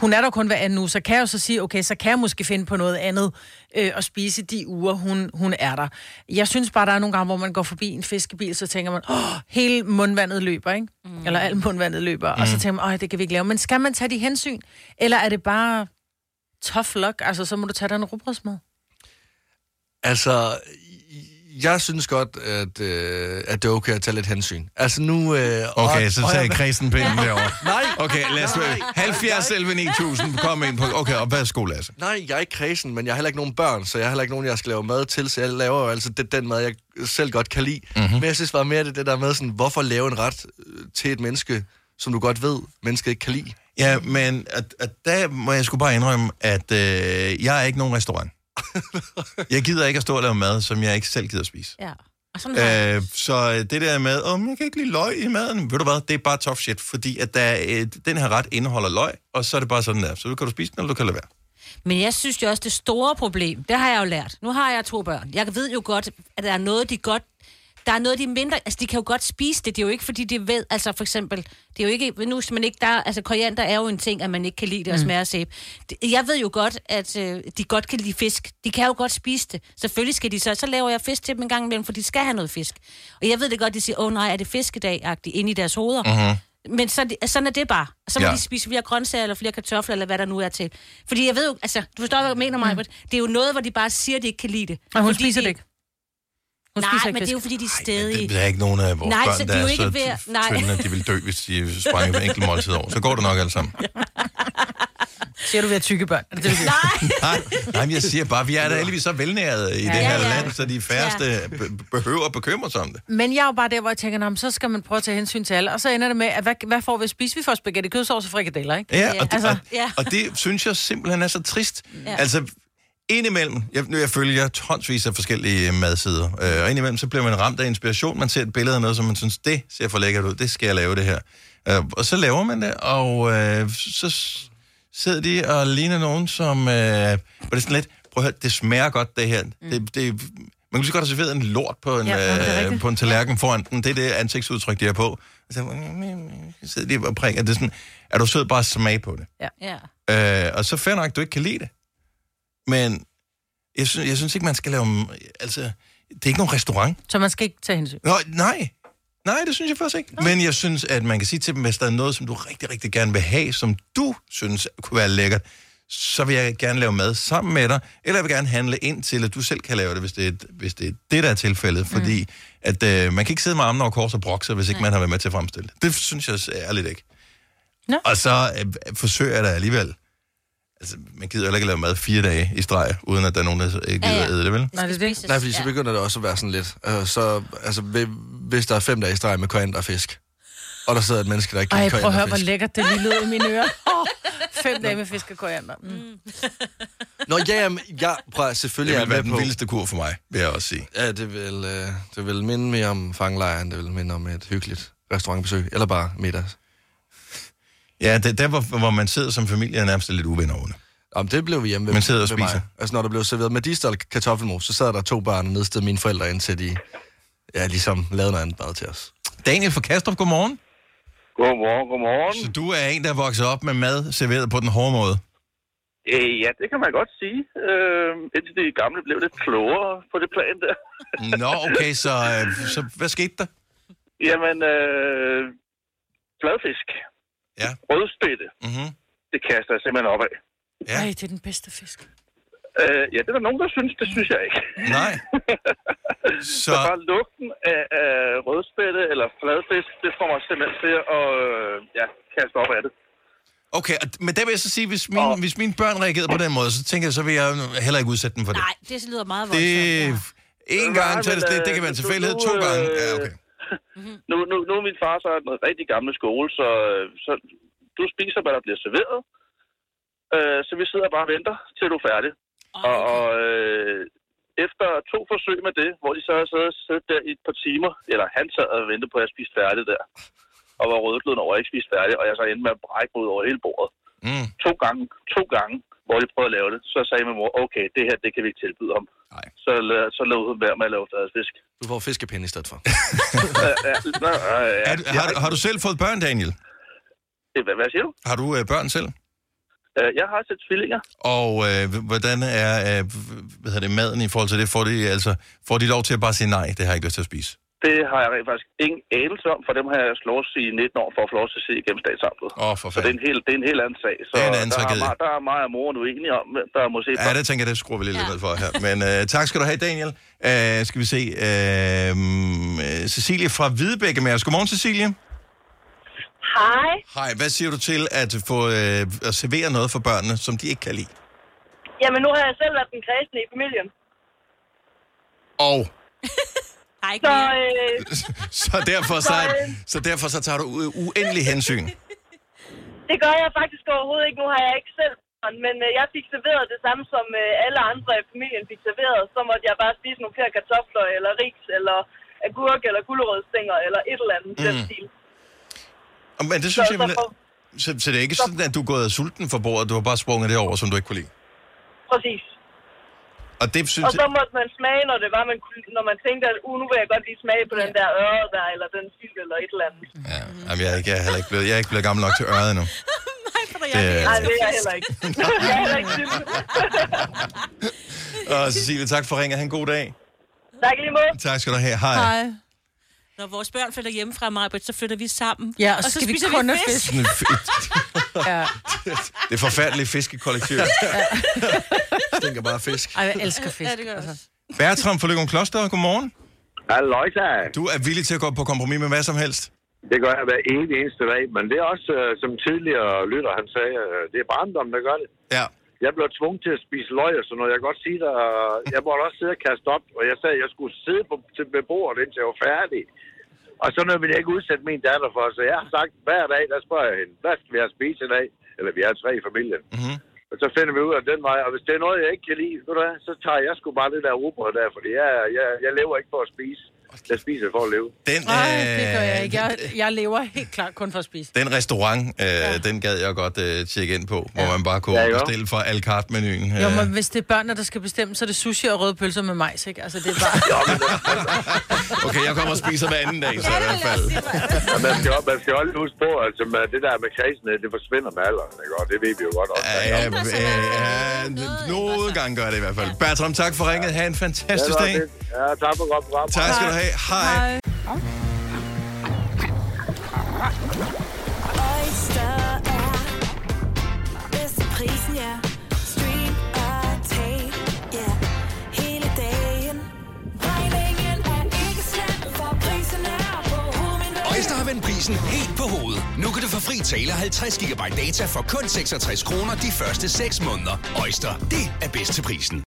hun er der kun hver anden uge, så kan jeg jo så sige, okay, så kan jeg måske finde på noget andet øh, at spise de uger, hun, hun er der. Jeg synes bare, der er nogle gange, hvor man går forbi en fiskebil, så tænker man, åh, hele mundvandet løber, ikke? Mm. Eller alt mundvandet løber, mm. og så tænker man, åh, det kan vi ikke lave. Men skal man tage de hensyn? Eller er det bare tough luck? Altså, så må du tage dig en rugbrødsmad. Altså, jeg synes godt, at, øh, at det er okay at tage lidt hensyn. Altså nu... Øh, Okay, og, så og tag jeg- kredsen pinden derovre. [LAUGHS] Nej, Okay, lad os Nej. 70 11 9000, kom ind på. Okay, og værsgo, Lasse. Nej, jeg er ikke kredsen, men jeg har heller ikke nogen børn, så jeg har heller ikke nogen, jeg skal lave mad til, så jeg laver jo altså det, den mad, jeg selv godt kan lide. Mhm. Mm-hmm. Men jeg synes bare mere, det, det der med, sådan, hvorfor lave en ret øh, til et menneske, som du godt ved, mennesket ikke kan lide. Ja, men at, at der må jeg sgu bare indrømme, at øh, jeg er ikke nogen restaurant. Jeg gider ikke at stå og lave mad, som jeg ikke selv gider at spise. Ja. Og sådan. Øh, så det der med, om jeg kan ikke lide løg i maden, ved du hvad, det er bare tough shit, fordi at der, er, øh, den her ret indeholder løg, og så er det bare sådan der. Så kan du spise den, eller du kan lade være. Men jeg synes jo også, det store problem, det har jeg jo lært. Nu har jeg to børn. Jeg ved jo godt, at der er noget, de godt... Der er noget, de mindre... Altså, de kan jo godt spise det. Det er jo ikke, fordi de ved... Altså, for eksempel... Det er jo ikke... Nu man ikke... Der, altså, koriander er jo en ting, at man ikke kan lide det og smage sæbe. Jeg ved jo godt, at øh, de godt kan lide fisk. De kan jo godt spise det. Selvfølgelig skal de så... Så laver jeg fisk til dem en gang imellem, for de skal have noget fisk. Og jeg ved det godt, de siger, åh oh, nej, er det fiskedag-agtigt inde i deres hoveder. Mm-hmm. Men så, sådan er det bare. Så må Ja. ja. de spise flere grøntsager, eller flere kartofler, eller hvad der nu er til. Fordi jeg ved jo, altså, du forstår, hvad jeg mener, mig, mm. Det er jo noget, hvor de bare siger, at de ikke kan lide det. Og hun Fordi spiser de... det ikke. Hun Nej, men ikke det er jo fisk. fordi, de er stedige. det, der er ikke nogen af vores Nej, børn, så der de er jo er ikke så ved- nej. tynde, at de vil dø, hvis de sprang for enkelt måltid over. Så går det nok alle sammen. [LAUGHS] Siger du ved at tykke børn? Er det det? Nej, [LAUGHS] Nej, nej, men jeg siger bare, vi er da heldigvis så velnærede i det Ja, her ja. land, så de færreste be- behøver at bekymre sig om det. Men jeg er jo bare der, hvor jeg tænker, "Nå, men så skal man prøve at tage hensyn til alle. Og så ender det med, at hvad, hvad får vi at spise? Vi får spaghetti kødsovs og frikadeller, ikke? Ja, og det, Altså, og, ja. og det synes jeg simpelthen er så trist. Ja. Ja. Altså, indimellem, jeg, nu jeg følger tonsvis af forskellige madsider, øh, og indimellem så bliver man ramt af inspiration. Man ser et billede af noget, som man synes, det ser for lækkert ud, det skal jeg lave det her. Øh, og så laver man det, og øh, så sidder de og ligner nogen, som... Øh, det er sådan lidt, prøv at høre, det smager godt det her. Mm. Det, det, man kunne så godt have serveret en lort på en, Ja, øh, på en tallerken foran den. Det er det ansigtsudtryk, de har på. Og så sidder de og prikker. Det er sådan, er du sød bare at smage på det? ja. Øh, og så fair nok, at du ikke kan lide det. Men jeg synes, jeg synes ikke, man skal lave... Altså, det er ikke nogen restaurant. så man skal ikke tage hensyn. Nå, nej. Nej, det synes jeg faktisk ikke. Men jeg synes, at man kan sige til dem, hvis der er noget, som du rigtig, rigtig gerne vil have, som du synes kunne være lækkert, så vil jeg gerne lave mad sammen med dig, eller jeg vil gerne handle ind til, at du selv kan lave det, hvis det er, hvis det, er det, der er tilfældet. Fordi at, øh, man kan ikke sidde med armene over kors og brokse, hvis ikke man har været med til at fremstille det. Det synes jeg ærligt ikke. Nå. Og så øh, forsøger jeg da alligevel. Altså, man gider heller ikke lave mad fire dage i streg, uden at der er nogen, der ikke gider Ja, ja, æde det, vel? Nej, det. Spises. Nej, fordi så begynder det også at være sådan lidt. Øh, så, altså, hvi- hvis der er fem dage i streg med koriander og fisk, og der sidder et menneske, der ikke kan Ej, prøv at høre, hvor lækkert det lige lød i mine ører. [LAUGHS] Oh, fem dage med fisk og koriander. Mm. Nå, ja, jamen, jeg prøver selvfølgelig Det vil være med den på. vildeste kur for mig, vil jeg også sige. Ja, det vil, øh, det vil minde mere om fangelejren, det vil minde om et hyggeligt restaurantbesøg, eller bare middag. Ja, det, der hvor, hvor man sidder som familie er nærmest lidt uvenner under. Om det blev vi hjemme ved, Man sidder og ved mig. spiser. Altså, når der blev serveret medister og kartoffelmos, så sad der to børn og nedstede mine forældre, indtil de ja, ligesom lavede noget andet mad til os. Daniel fra Kastrup, godmorgen. Godmorgen, godmorgen. Så du er en, der er vokset op med mad serveret på den hårde måde. Øh, ja, det kan man godt sige. Øh, indtil de gamle blev lidt klogere på det plan der. [LAUGHS] Nå, okay, så, øh, så hvad skete der? Jamen, øh, fladfisk, Ja. rødspætte, Mm-hmm. det kaster jeg simpelthen op af. Ja. Ej, det er den bedste fisk. Øh, ja, det er der nogen, der synes, det synes jeg ikke. Nej. [LAUGHS] Så Så, bare lugten af, af rødspætte eller fladfisk, det får mig simpelthen til at øh, ja, kaste op af det. okay, men der vil jeg så sige, hvis, min, hvis mine børn reagerede på den måde, så tænker jeg, så vil jeg heller ikke udsætte dem for det. Nej, det lyder meget Det voldsomt. ja. en Nej, gang, så er det, men, det, det kan være en øh, tilfældighed. To gange. øh, Ja, okay. Nu, nu, nu er min far så en rigtig gamle skole, så, så du spiser, hvad der bliver serveret. Øh, så vi sidder bare og venter, til du er færdig. Og, og øh, efter to forsøg med det, hvor de så har siddet, der i et par timer, eller han sad og ventede på, at jeg spiste færdig der, og var rødglødende over, at jeg ikke spiste færdig, og jeg så endte med at brække mig ud over hele bordet. Mm. To gange, to gange, hvor de prøvede at lave det, så sagde min mor, okay, det her, det kan vi ikke tilbyde ham. Nej. Så, så lod hun være med at lave fisk. Du får fiskepinde i stedet for. [LAUGHS] ja, nå, ja. Er, har, du- har du selv fået børn, Daniel? Øh, Hvad, hvad siger du? Har du øh, børn selv? Øh, Jeg har set tvillinger. Og øh, hvordan er øh, hvad hedder det, maden i forhold til det? Får de, altså, får de lov til at bare sige nej, det har jeg ikke lyst til at spise? Det har jeg rent faktisk ingen anelse om, for dem har jeg slået i 19 år for at få lov til at se igennem statsamtet. Åh, oh, for Så det er, fanden. en helt, det er en helt anden sag. Så Det er en anden der, tragedie. er, meget- der er mig og moren uenige om, hvem der må se Ja, det tænker jeg, det skruer vi lidt ja. ned for her. Men øh, tak skal du have, Daniel. Øh, skal vi se. Øh, øh, Cecilie fra Hvidebække med os. Godmorgen, Cecilie. Hej. Hej, hvad siger du til at få øh, at servere noget for børnene, som de ikke kan lide? Jamen, nu har jeg selv været den kredsende i familien. Og [LAUGHS] Ej, ikke Så øh, [LAUGHS] så derfor så, så, derfor så tager du u- uendelig hensyn. det gør jeg faktisk overhovedet ikke. Nu har jeg ikke selv men øh, jeg fik serveret det samme, som øh, alle andre i familien fik serveret. Så måtte jeg bare spise nogle flere kartofler, eller ris, eller agurk, eller gulerødstænger, eller et eller andet mm. den stil. Og- Men det synes Så, jeg, så, for, så, så det er ikke sådan, at du er gået sulten for bordet, du har bare sprunget det over, som du ikke kunne lide. præcis. Og det synes Og så jeg... måtte man smage, når det var, man, kunne, når man tænkte, at uh, nu vil jeg godt lige smage på den der øre der, eller den sild, eller et eller andet. Ja, jamen, jeg, er ikke, jeg, er heller ikke blevet, jeg er ikke blevet gammel nok til øret endnu. [LAUGHS] Det, Nej, det er jeg heller ikke. [LAUGHS] jeg er heller ikke [LAUGHS] og Cecilie, tak for ringet. Ha' en god dag. tak lige måde. Tak skal du have. Hej. Hej. Når vores børn flytter hjemmefra, Marbet, så flytter vi sammen. Ja, og så skal vi spiser kun have fisk. Fedt- Ja. [LAUGHS] Det er forfærdelige fiskekollektiv. [LAUGHS] Stinker bare fisk. Ej, jeg elsker fisk. Ja, det gør jeg altså. Bertram fra Løgum Kloster, godmorgen. Halløjsa. Du er villig til at gå på kompromis med hvad som helst. Det gør jeg hver evig eneste dag, men det er også, øh, som tidligere lytter, han sagde, øh, det er barndommen, der gør det. Ja. Jeg blev tvunget til at spise løg og sådan noget. Jeg kan godt sige dig, øh, jeg måtte også sidde og kaste op, og jeg sagde, at jeg skulle sidde på, til, ved bordet, indtil jeg var færdig. Og så noget ville jeg ikke udsætte min datter for, så jeg har sagt, hver dag, der spørger jeg hende, hvad skal vi have spise i dag? Eller vi er tre i familien. Mm-hmm. Og så finder vi ud af den vej, og hvis det er noget, jeg ikke kan lide, ved du hvad, så tager jeg sgu bare det der rugbrød der, fordi jeg, jeg, jeg lever ikke for at spise. Jeg spiser for at leve. Den, Nej, det gør jeg øh, ikke. Jeg, jeg lever helt klart kun for at spise. Den restaurant, øh, ja. den gad jeg godt øh, tjekke ind på, hvor man bare kunne Ja, ja, jo. bestille for al menuen Jo, Øh, men hvis det er børnene, der skal bestemme, så er det sushi og røde pølser med majs, ikke? Altså, det er bare... [LAUGHS] okay, jeg kommer og spiser hver anden dag, så i hvert fald. Og man skal, man skal også huske på, altså med det der med kredsene, det forsvinder med alderen, ikke? Og det ved vi jo godt også. Ja, ja, øh, ja, nogle gange gør det i hvert fald. Bertram, tak for ringet. Ha' en fantastisk dag. Ja, tak for godt program. Tak skal du have. Hej. Oyster er bedst til prisen, ja. Stream og tag, ja. Hele dagen. Regningen er ikke slem, for prisen er på hovedet. Øjster har vendt prisen helt på hovedet. Nu kan du få fri tale 50 GB data for kun 66 kroner de første 6 måneder. Øjster, det er bedst til prisen.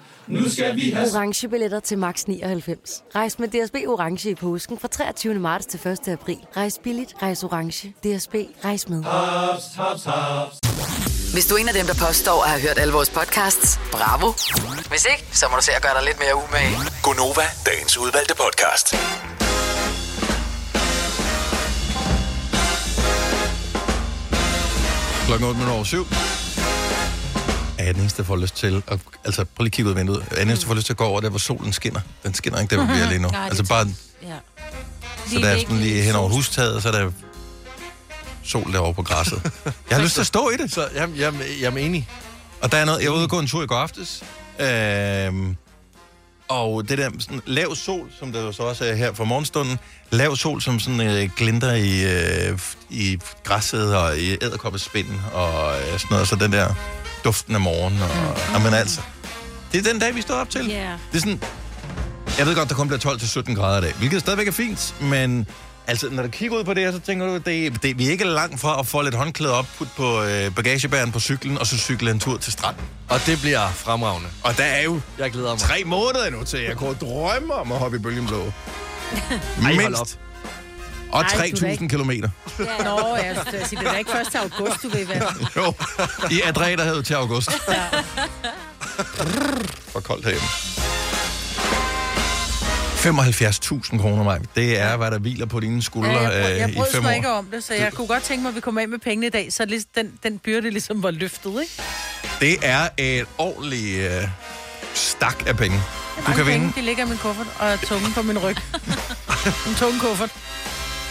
Nu skal vi have... Orange billetter til max 99. Rejs med DSB Orange i påsken fra 23. marts til 1. april. Rejs billigt, rejs orange. DSB, rejs med. Haps, haps, haps. Hvis du er en af dem, der påstår at have hørt alle vores podcasts, bravo. Hvis ikke, så må du se at gøre dig lidt mere umage. Gonova, dagens udvalgte podcast. Klokken 8 minutter over 7. Er jeg den eneste, der får lyst til at... Altså, prøv lige at kigge ud af vinduet. Er jeg den eneste, der får lyst til at gå over der, hvor solen skinner? Den skinner ikke der, hvor vi er lige nu. Nej, det altså er bare... Ja. Så der er sådan lige hen over hustaget, så er der sol derovre på græsset. Jeg har lyst til at stå i det. Så jamen, jamen, jeg er enig. Og der er noget, jeg var ude og gå en tur i går aftes. Øhm, og det der sådan, lav sol, som der jo så også er her for morgenstunden, lav sol, som sådan øh, glinter i, øh, i græsset og i æderkoppespind og øh, sådan noget. Så den der duften af morgen. Og, mm. Jamen altså, det er den dag, vi står op til. Yeah. Det er sådan, jeg ved godt, der kun bliver 12-17 grader i dag, hvilket stadigvæk er fint, men altså, når du kigger ud på det her, så tænker du, det, det, vi er ikke langt fra at få lidt håndklæde op, putte på øh, bagagebæren på cyklen, og så cykle en tur til stranden. Og det bliver fremragende. Og der er jo Jeg glæder mig. tre måneder endnu til, jeg kunne drømme om at hoppe i bølgen blå. hold op. Mindst. Og Ej, du er da 3.000 ikke- kilometer. Nå, jeg skulle sige, det er da ikke først til august, du vil [LAUGHS] være. Jo, i Adræderhavet til august. For koldt herhjemme. 75.000 kroner, Maj. Det er, hvad der hviler på dine skuldre Ja, jeg, brød, øh, jeg i brød fem mig år. ikke om det, så jeg kunne godt tænke mig, at vi kom af med pengene i dag, så lig- den, den byrde ligesom var løftet, ikke? Det er et ordentligt øh, stak af penge. Du kan penge, vinde. De ligger i min kuffert, og tungen på min ryg. [LAUGHS] en tung kuffert.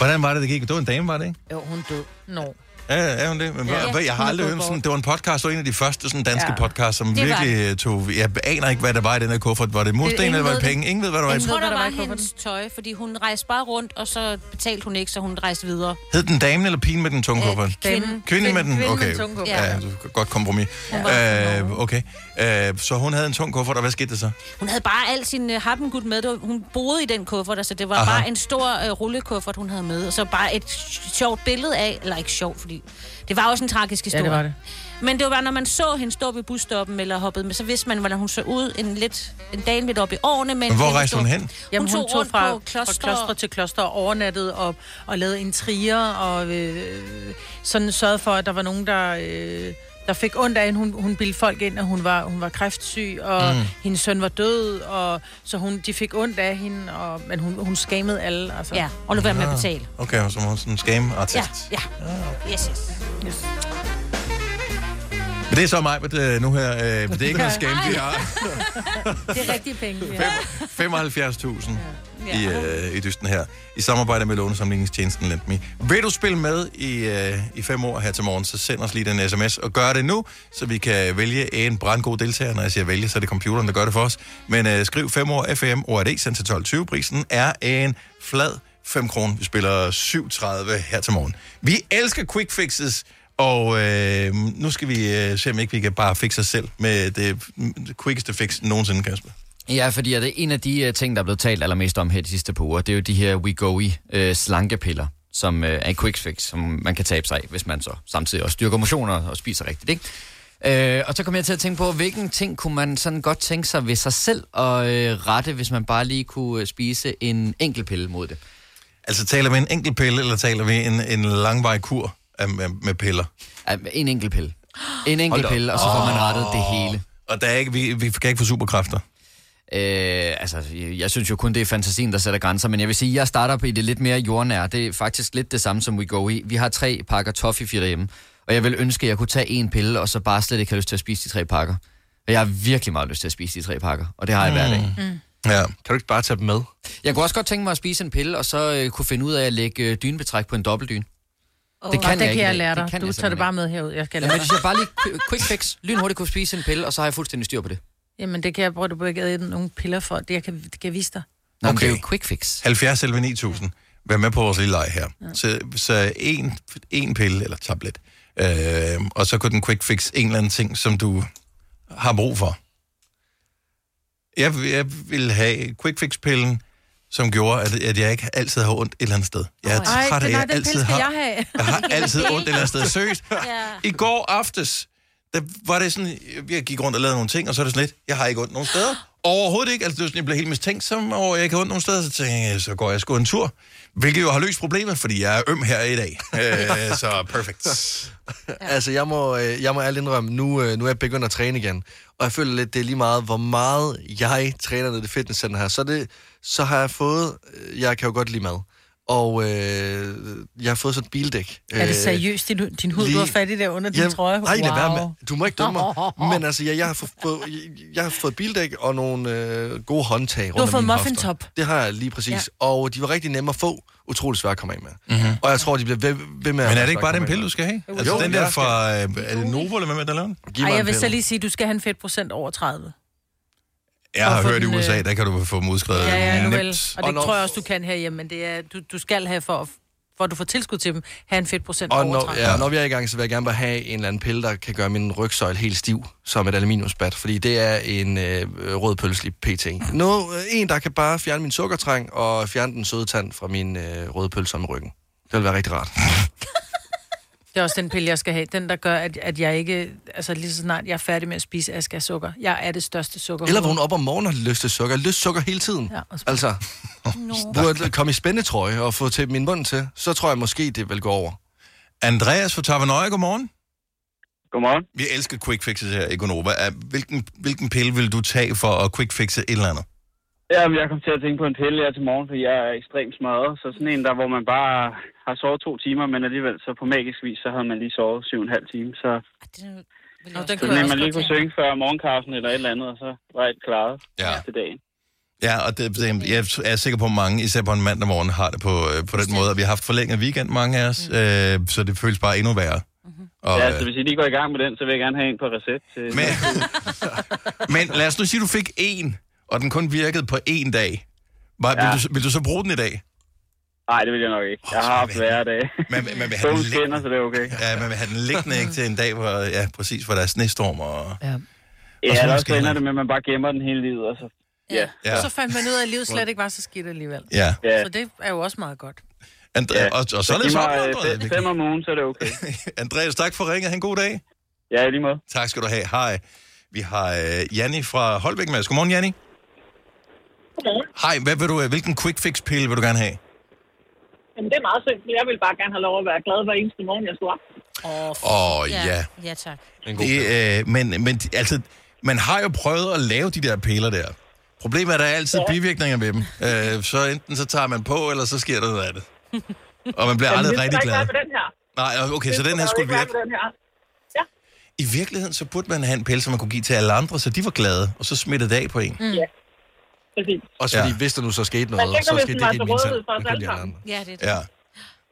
Hvordan var det, det gik? Det var en dame, var det ikke? Jo, hun død. Nå. Ja, er hun det? Men, Ja. ja, jeg har aldrig hørt sådan, det var en podcast, var en af de første sådan, danske Ja. ja. podcasts, som Det var virkelig øh, tog... Jeg aner ikke, hvad der var i den her kuffert. Var det mursten, ingen eller var det penge? Ingen ved, hvad der var i Jeg tror, hvad der var var hendes tøj, fordi hun rejste bare rundt, og så betalte hun ikke, så hun rejste videre. Hed den damen eller pigen med den tunge kuffert? Kvinden. Kvinde med den? Kvinde med Okay. den tunge kuffert. Ja, godt kompromis. Øh, okay. Øh, så hun havde en tung kuffert, og hvad skete der så? Hun havde bare al sin uh, happengud med. Var- Hun boede i den kuffert, altså det var Aha. Bare en stor uh, rullekuffert, hun havde med. Og så bare et sj- sjovt billede af, eller ikke sjovt, fordi det var også en tragisk historie. det var det. Men det var bare, når man så hende stå ved busstoppen eller hoppede med, så vidste man, hvordan hun så ud en, lidt, en dame lidt op i årene. Men Men hvor rejste hun hen? Jamen, hun, tog hun tog rundt fra, på kloster. fra kloster til kloster og overnattede og, og lavede intriger og øh, sådan sørgede for, at der var nogen, der, øh, der fik ondt af hende. Hun, hun bildte folk ind, at hun var, hun var kræftsyg, og Mm. hendes søn var død, og så hun, de fik ondt af hende, og, men hun, hun skamede alle. Altså. Ja, og lå være med at Ah, betale. Okay, så var hun sådan en scam-artist. Ja, ja. Yes, yes. Yes. Men det er så mig, øh, nu her. Øh, det er ikke noget [LAUGHS] scam, vi har. Det er rigtige penge. Ja. 75.000 i, øh, i dysten her. I samarbejde med lånesamligningstjenesten LendMe. Vil du spille med i, øh, i fem år her til morgen, så send os lige den sms og gør det nu, så vi kan vælge en brandgod deltager. Når jeg siger vælge, så er det computeren, der gør det for os. Men øh, skriv 5 år FM ORD, send til 12.20. Prisen er en flad 5 kroner. Vi spiller 7.30 her til morgen. Vi elsker quick fixes, og øh, nu skal vi øh, se, om ikke vi kan bare fixe os selv med det, det quickeste fix nogensinde, Kasper. Ja, fordi det er en af de uh, ting, der er blevet talt allermest om her de sidste par uger, det er jo de her WeGoI uh, slankepiller, som uh, er en quick fix, som man kan tabe sig af, hvis man så samtidig også styrker motioner og spiser rigtigt, ikke? Uh, og så kom jeg til at tænke på, hvilken ting kunne man sådan godt tænke sig ved sig selv at uh, rette, hvis man bare lige kunne spise en enkelt pille mod det. Altså taler vi en enkelt pille, eller taler vi en, en langvarig kur af, med, med piller? En enkelt pille. En enkelt pille, og så får man rettet det hele. Og der er ikke, vi, vi kan ikke få superkræfter. Øh, altså, jeg, synes jo kun, det er fantasien, der sætter grænser, men jeg vil sige, jeg starter på i det lidt mere jordnære. Det er faktisk lidt det samme, som we go i. Vi har tre pakker toffee derhjemme, og jeg vil ønske, at jeg kunne tage en pille, og så bare slet ikke have lyst til at spise de tre pakker. Og jeg har virkelig meget lyst til at spise de tre pakker, og det har jeg hver dag. Mm. Ja. Kan du ikke bare tage dem med? Jeg kunne også godt tænke mig at spise en pille, og så øh, kunne finde ud af at lægge øh, dynebetræk på en dobbeltdyn. Oh, det kan det jeg kan ikke. jeg dag. lære Det dig. kan Du jeg tager det bare med herud. Jeg skal lære hvis dig. jeg bare lige qu- quick fix, lynhurtigt kunne spise en pille, og så har jeg fuldstændig styr på det. Jamen, det kan jeg bruge, du ikke æde nogle piller for. Det jeg kan, det kan jeg vise dig. Nå, okay. det er jo quick fix. 70 11 9000. Vær med på vores lille leg her. Ja. Så, så en, en pille eller tablet, øh, og så kunne den quick fix en eller anden ting, som du har brug for. Jeg, jeg vil have quick fix pillen, som gjorde, at, at jeg ikke altid har ondt et eller andet sted. Jeg er Ej, træt af, at jeg den altid har... jeg have. Jeg har [LAUGHS] altid ondt et eller andet sted. Seriøst. Ja. I går aftes, der var det sådan, jeg gik rundt og lavede nogle ting, og så er det sådan lidt, jeg har ikke ondt nogen steder. Overhovedet ikke. Altså, det var sådan, jeg blev helt mistænksom over, jeg ikke har ondt nogen steder. Så tænkte jeg, så går jeg sgu en tur. Hvilket jo har løst problemet, fordi jeg er øm her i dag. Øh, så perfekt. [LAUGHS] Altså, jeg må, øh, jeg må ærligt indrømme, nu, øh, nu er jeg begyndt at træne igen. Og jeg føler lidt, det er lige meget, hvor meget jeg træner nede i det fitnesscenter her. Så, det, så har jeg fået, øh, jeg kan jo godt lide mad. Og øh, jeg har fået sådan et bildæk. Er det seriøst, din, din hud, lige- du har fat i der under din trøje? Nej, lad være med. Wow. Du må ikke dømme mig. [LAUGHS] Men altså, jeg, jeg, har, fået, jeg, har fået bildæk og nogle øh, gode håndtag rundt har om fået muffin hofter. top. Det har jeg lige præcis. Ja. Og de var rigtig nemme at få. Utrolig svære at komme af med. Mm-hmm. Og jeg tror, de bliver ved, ved med Men er det ikke bare den pille, du skal have? Jo, Altså, den jeg der fra... Øh, er det Novo, eller hvad med, der laver den? Ej, jeg vil så lige sige, at du skal have en fedtprocent over 30. Jeg Og har hørt i den, USA, øh, der kan du få dem udskrevet Ja, ja, vel. nemt. Og det tror jeg også, du kan herhjemme, men det er, du, du skal have for, for at du får tilskud til dem, have en fedtprocent Og når, 30. ja, når vi er i gang, så vil jeg gerne bare have en eller anden pille, der kan gøre min rygsøjle helt stiv, som et aluminiumsbat, fordi det er en øh, rød pølselig PT. Nå, øh, en, der kan bare fjerne min sukkertræng og fjerne den søde tand fra min øh, røde pølse om ryggen. Det vil være rigtig rart. [LAUGHS] Det er også den pille, jeg skal have. Den, der gør, at, at jeg ikke... Altså lige så snart jeg er færdig med at spise, jeg skal have sukker. Jeg er det største sukker. Eller vågne op om morgenen og lyst til sukker. Lyst til sukker hele tiden. Ja, altså, burde [LAUGHS] komme i spændetrøje og få til min mund til, så tror jeg måske, det vil gå over. Andreas fra Tavanøje, godmorgen. Godmorgen. Vi elsker quick fixes her i Gonova. Er- Hvilken, hvilken pille vil du tage for at quick fixe et eller andet? Jamen, jeg kom til at tænke på en pille her til morgen, fordi jeg er ekstremt smadret. Så sådan en der, hvor man bare har sovet to timer, men alligevel så på magisk vis, så havde man lige sovet syv og en halv time. Så, Nå, den så en, man lige kunne synge før morgenkaffen eller et eller andet, og så var et klaret Ja. til dagen. Ja, og det, det, jeg er sikker på, at mange, især på en mandag morgen, har det på, øh, på den måde. Og vi har haft forlænget weekend, mange af os, mm. øh, så det føles bare endnu værre. Mm-hmm. Og, ja, øh, så hvis I lige går i gang med den, så vil jeg gerne have en på recept. Til... Men, [LAUGHS] men lad os nu sige, at du fik en, og den kun virkede på én dag. Var. Ja. vil, du, vil du så bruge den i dag? Nej, det vil jeg nok ikke. Jeg har haft hver dag. Man, man vil [LAUGHS] have den skinner, så det er okay. Ja, man vil have den liggende ikke til en dag, hvor, ja, præcis, hvor der er snestorm. Og, ja. Ja, Og så også så ender det med, at man bare gemmer den hele livet, og så... Ja. Ja. Og så fandt man ud af, at livet slet ikke var så skidt alligevel. Ja. Ja. Så det er jo også meget godt. Andre, ja. og, og så er det så opmuntret. fem om ugen, så er det okay. [LAUGHS] Andreas, tak for ringet. Ha' en god dag. Ja, i lige måde. Tak skal du have. Hej. Vi har øh, Janni fra Holbæk med os. Godmorgen, Janni. Godmorgen. Hej, hvad vil du, øh, hvilken quick fix pille vil du gerne have? Jamen, det er meget simpelt. Jeg vil bare gerne have lov at være glad hver eneste morgen, jeg står op. Åh, oh, ja. Ja, tak. Det, øh, men, men altså, man har jo prøvet at lave de der piller der. Problemet er, at der er altid ja. bivirkninger ved dem. Øh, så enten så tager man på, eller så sker der noget af det. Og man bliver aldrig rigtig ikke glad. med den her. Nej, okay, så den her skulle ikke virke. den her. I virkeligheden, så burde man have en pille, som man kunne give til alle andre, så de var glade, og så smitte det af på en. Mm. Ja, præcis. Også fordi, ja. hvis der nu så skete noget, så skete det ikke til min. Ja, det er det. Ja.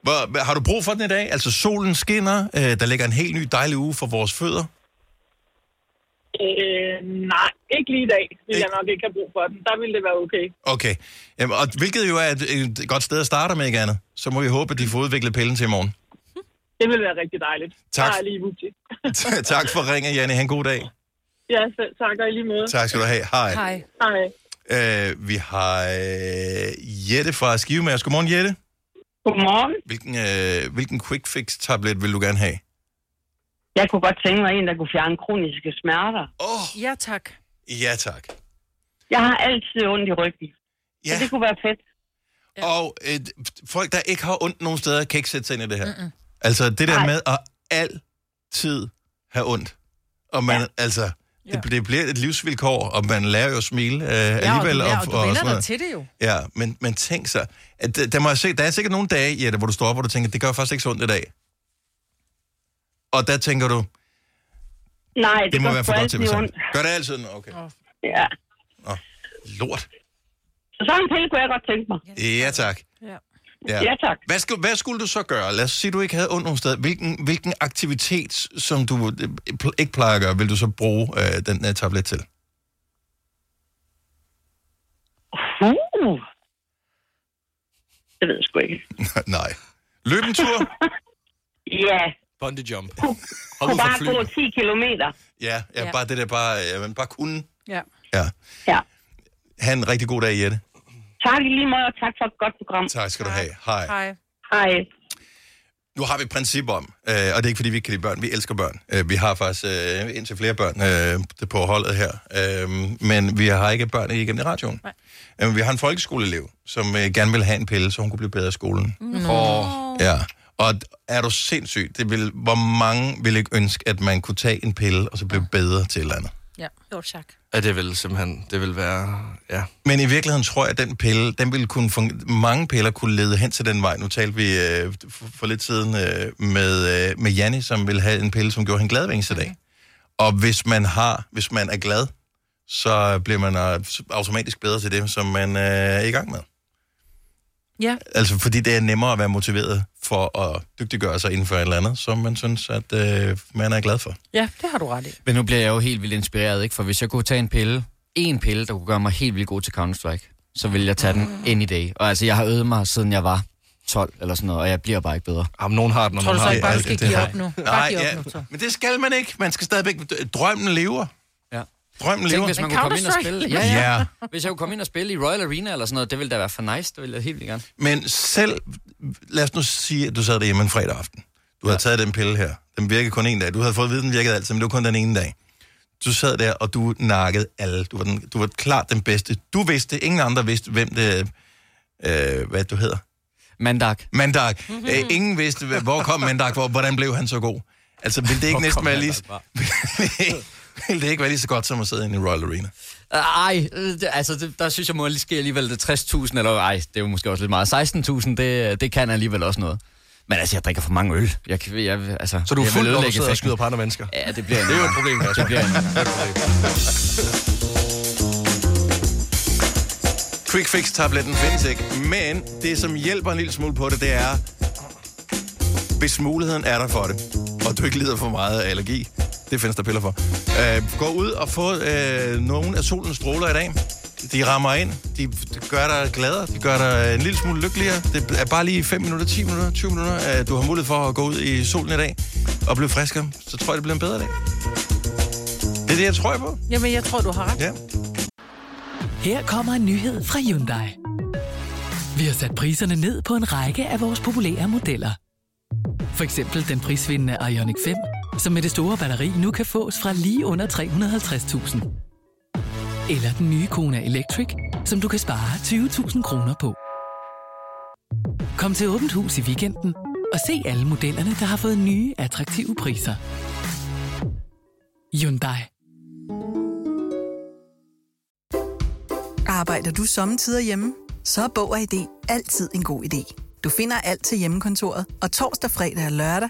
Hvor, hvad- har du brug for den i dag? Altså, solen skinner. Øh, der ligger en helt ny dejlig uge for vores fødder. Øh, nej, ikke lige i dag vil jeg nok ikke have brug for den. Der ville det være okay. Okay. Jamen, og hvilket jo er et, et godt sted at starte med, ikke andet? Så må vi håbe, at de får udviklet pillen til i morgen. Det ville være rigtig dejligt. Tak. Jeg er lige [LAUGHS] tak for ringe, Janne. Ha' en god dag. Ja, selv tak og i lige måde. Tak skal du have. Hej. Hej. Hej. Øh, vi har øh, Jette fra Skive med os. Godmorgen, Jette. Godmorgen. Hvilken, øh, hvilken quick fix tablet vil du gerne have? Jeg kunne godt tænke mig en, der kunne fjerne kroniske smerter. Oh. Ja, tak. Ja, tak. Jeg har altid ondt i ryggen. Ja. Så det kunne være fedt. Og øh, folk, der ikke har ondt nogen steder, kan ikke sætte sig ind i det her. Mm-mm. Altså, det der Nej. med at altid have ondt. Og man, ja. altså, det, det bliver et livsvilkår, og man lærer jo at smile øh, Ja, og du, alligevel. lærer, og du sådan vender dig til det jo. Ja, men, men tænk så, at der, må jeg se, der er sikkert nogle dage, Jette, hvor du står op, og du tænker, det gør faktisk ikke så ondt i dag. Og der tænker du, Nej, det, Det må gør være for godt til ondt. sandt. Gør det altid? Nå, Okay. Ja. Lort. Så sådan en pille kunne jeg godt tænke mig. Ja, tak. Ja. Ja, tak. Hvad skulle, hvad skulle du så gøre? Lad os sige, du ikke havde ondt nogen sted. Hvilken, hvilken aktivitet, som du øh, ikke plejer at gøre, vil du så bruge øh, den uh, tablet til? Uh. Det ved jeg sgu ikke. [LAUGHS] Nej. Løb en tur? [LAUGHS] Ja, Bungee jump. kunne bare gå 10 kilometer. Ja, ja, Ja. bare det der, bare, ja, man bare kunne. Ja. Ja. Ja. Ha' en rigtig god dag, Jette. Tak i lige måde, og tak for et godt program. Tak skal du have. Hej. Hej. Hej. Nu har vi et princip om, øh, og det er ikke fordi, vi ikke kan lide børn, vi elsker børn. Øh, vi har faktisk øh, indtil flere børn øh, det på holdet her, øh, men vi har ikke børn igennem i radioen. Øh, vi har en folkeskoleelev, som øh, gerne vil have en pille, så hun kunne blive bedre i skolen. Nå. Ja, og er du sindssyg? Det vil, hvor mange vil ikke ønske, at man kunne tage en pille, og så blive bedre til et eller andet? Ja. Jo, tak. Ja, det vil simpelthen, det vil være, ja. Men i virkeligheden tror jeg, at den pille, den ville kunne fungere, mange piller kunne lede hen til den vej. Nu talte vi øh, for, for lidt siden øh, med, øh, med Janni, som ville have en pille, som gjorde hende glad hver eneste dag. Og hvis man har, hvis man er glad, så bliver man automatisk bedre til det, som man øh, er i gang med. Ja. Altså, fordi det er nemmere at være motiveret for at dygtiggøre sig inden for et eller andet, som man synes, at øh, man er glad for. Ja, det har du ret i. Men nu bliver jeg jo helt vildt inspireret, ikke? For hvis jeg kunne tage en pille, en pille, der kunne gøre mig helt vildt god til Counter-Strike, så ville jeg tage den any day. Og altså, jeg har øvet mig, siden jeg var 12 eller sådan noget, og jeg bliver bare ikke bedre. Jamen, nogen har den, Tror du så ikke bare, du skal det give har- op nu? Bare Nej, give op ja, nu, så. men det skal man ikke. Man skal stadigvæk... Drømmen lever. Drømmen Tænk, lever. hvis man kunne komme ind og spille. Ja, Ja. ja. Hvis jeg kunne komme ind og spille i Royal Arena eller sådan noget, det ville da være for nice. Det ville jeg helt vildt gerne. Men selv, lad os nu sige, at du sad derhjemme en fredag aften. Du havde taget den pille her. Den virkede kun en dag. Du havde fået at vide, den virkede altid, men det var kun den ene dag. Du sad der, og du nakkede alle. Du var, den, du var klart den bedste. Du vidste, ingen andre vidste, hvem det... Øh, hvad du hedder? Mandag. Mandag. Øh, ingen vidste, hv- hvor kom Mandag, hvor, hvordan blev han så god? Altså, ville det ikke Hvor næsten være lige... [LAUGHS] Ville [LAUGHS] det ikke være lige så godt, som at sidde inde i Royal Arena? Ej, øh, det, altså, det, der synes jeg må lige ske alligevel det 60.000, eller ej, det er jo måske også lidt meget. 16.000, det, det kan alligevel også noget. Men altså, jeg drikker for mange øl. Jeg, kan- jeg, altså, Så du er jeg fuld, når du sidder og skyder på andre mennesker? Ja, det bliver Det er jo et problem, Kasper. Det bliver en. Quick Fix-tabletten findes ikke, men det, som hjælper en lille smule på det, det er, hvis muligheden er der for det, og du ikke lider for meget af allergi, det findes der piller for. Øh, gå ud og få øh, nogle af solens stråler i dag. De rammer ind, de gør dig gladere, de gør dig en lille smule lykkeligere. Det er bare lige 5 minutter, 10 minutter, 20 minutter, at du har mulighed for at gå ud i solen i dag og blive friskere. Så tror jeg, det bliver en bedre dag. Det er det, jeg tror på. Jamen, jeg tror, du har ret. Ja. Her kommer en nyhed fra Hyundai. Vi har sat priserne ned på en række af vores populære modeller. For eksempel den prisvindende Ioniq 5, som med det store batteri nu kan fås fra lige under 350.000. Eller den nye Kona Electric, som du kan spare 20.000 kroner på. Kom til Åbent Hus i weekenden og se alle modellerne, der har fået nye, attraktive priser. Hyundai. Arbejder du sommetider hjemme? Så er Bog og ID altid en god idé. Du finder alt til hjemmekontoret, og torsdag, fredag og lørdag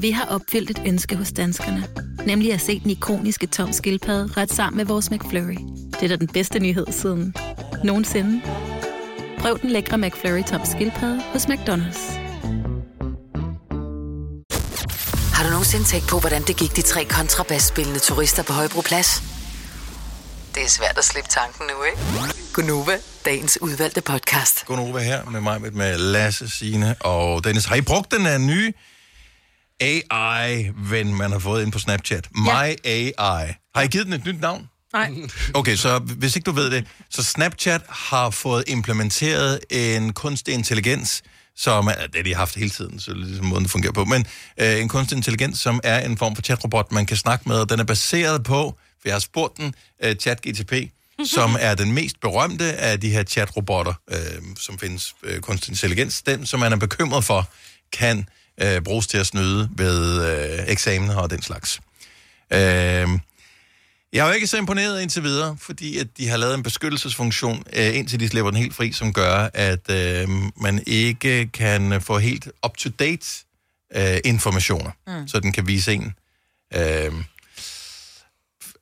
Vi har opfyldt et ønske hos danskerne. Nemlig at se den ikoniske tom skildpadde ret sammen med vores McFlurry. Det er da den bedste nyhed siden nogensinde. Prøv den lækre McFlurry tom skildpadde hos McDonald's. Har du nogensinde tænkt på, hvordan det gik de tre kontrabasspillende turister på Højbroplads? Det er svært at slippe tanken nu, ikke? Gunova, dagens udvalgte podcast. Gunova her med mig, med Lasse, Signe og Dennis. Har I brugt den her nye AI-ven, man har fået ind på Snapchat? My AI. Har I givet den et nyt navn? Nej. Okay, så hvis ikke du ved det, så Snapchat har fået implementeret en kunstig intelligens, som er, det har de haft hele tiden, så det er ligesom måden, det fungerer på, men øh, en kunstig intelligens, som er en form for chatrobot, man kan snakke med, og den er baseret på, for jeg har spurgt den, øh, ChatGTP, som er den mest berømte af de her chatrobotter, øh, som findes øh, kunstig intelligens, den, som man er bekymret for, kan øh, bruges til at snyde ved øh, eksamener og den slags. Øh, jeg er jo ikke så imponeret indtil videre, fordi at de har lavet en beskyttelsesfunktion, øh, indtil de slipper den helt fri, som gør, at øh, man ikke kan få helt up-to-date øh, informationer, mm. så den kan vise en... Øh,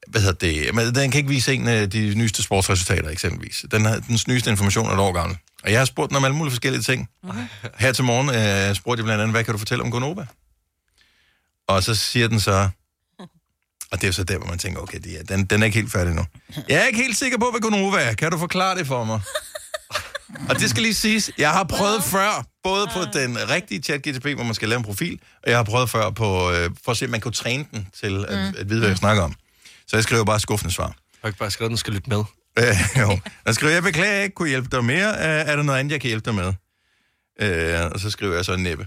hvad hedder det? Men den kan ikke vise en af de nyeste sportsresultater, eksempelvis. Den, har, den nyeste information er et år gammel. Og jeg har spurgt den om alle mulige forskellige ting. Okay. Her til morgen øh, spurgte jeg blandt andet, hvad kan du fortælle om Gonova? Og så siger den så, og det er jo så der, hvor man tænker, okay, det er, den, den er ikke helt færdig nu. Jeg er ikke helt sikker på, hvad Gonova er. Kan du forklare det for mig? og det skal lige siges, jeg har prøvet før, både på den rigtige chat-GTP, hvor man skal lave en profil, og jeg har prøvet før på, øh, for at se, om man kunne træne den til at, Mm. at vide, hvad jeg snakker om. Så jeg skriver bare skuffende svar. Har ikke bare skrevet, at den skal lytte med? Øh, jo. Jeg skriver, jeg beklager, jeg ikke kunne hjælpe dig mere. Øh, er der noget andet, jeg kan hjælpe dig med? Øh, og så skriver jeg så en næppe.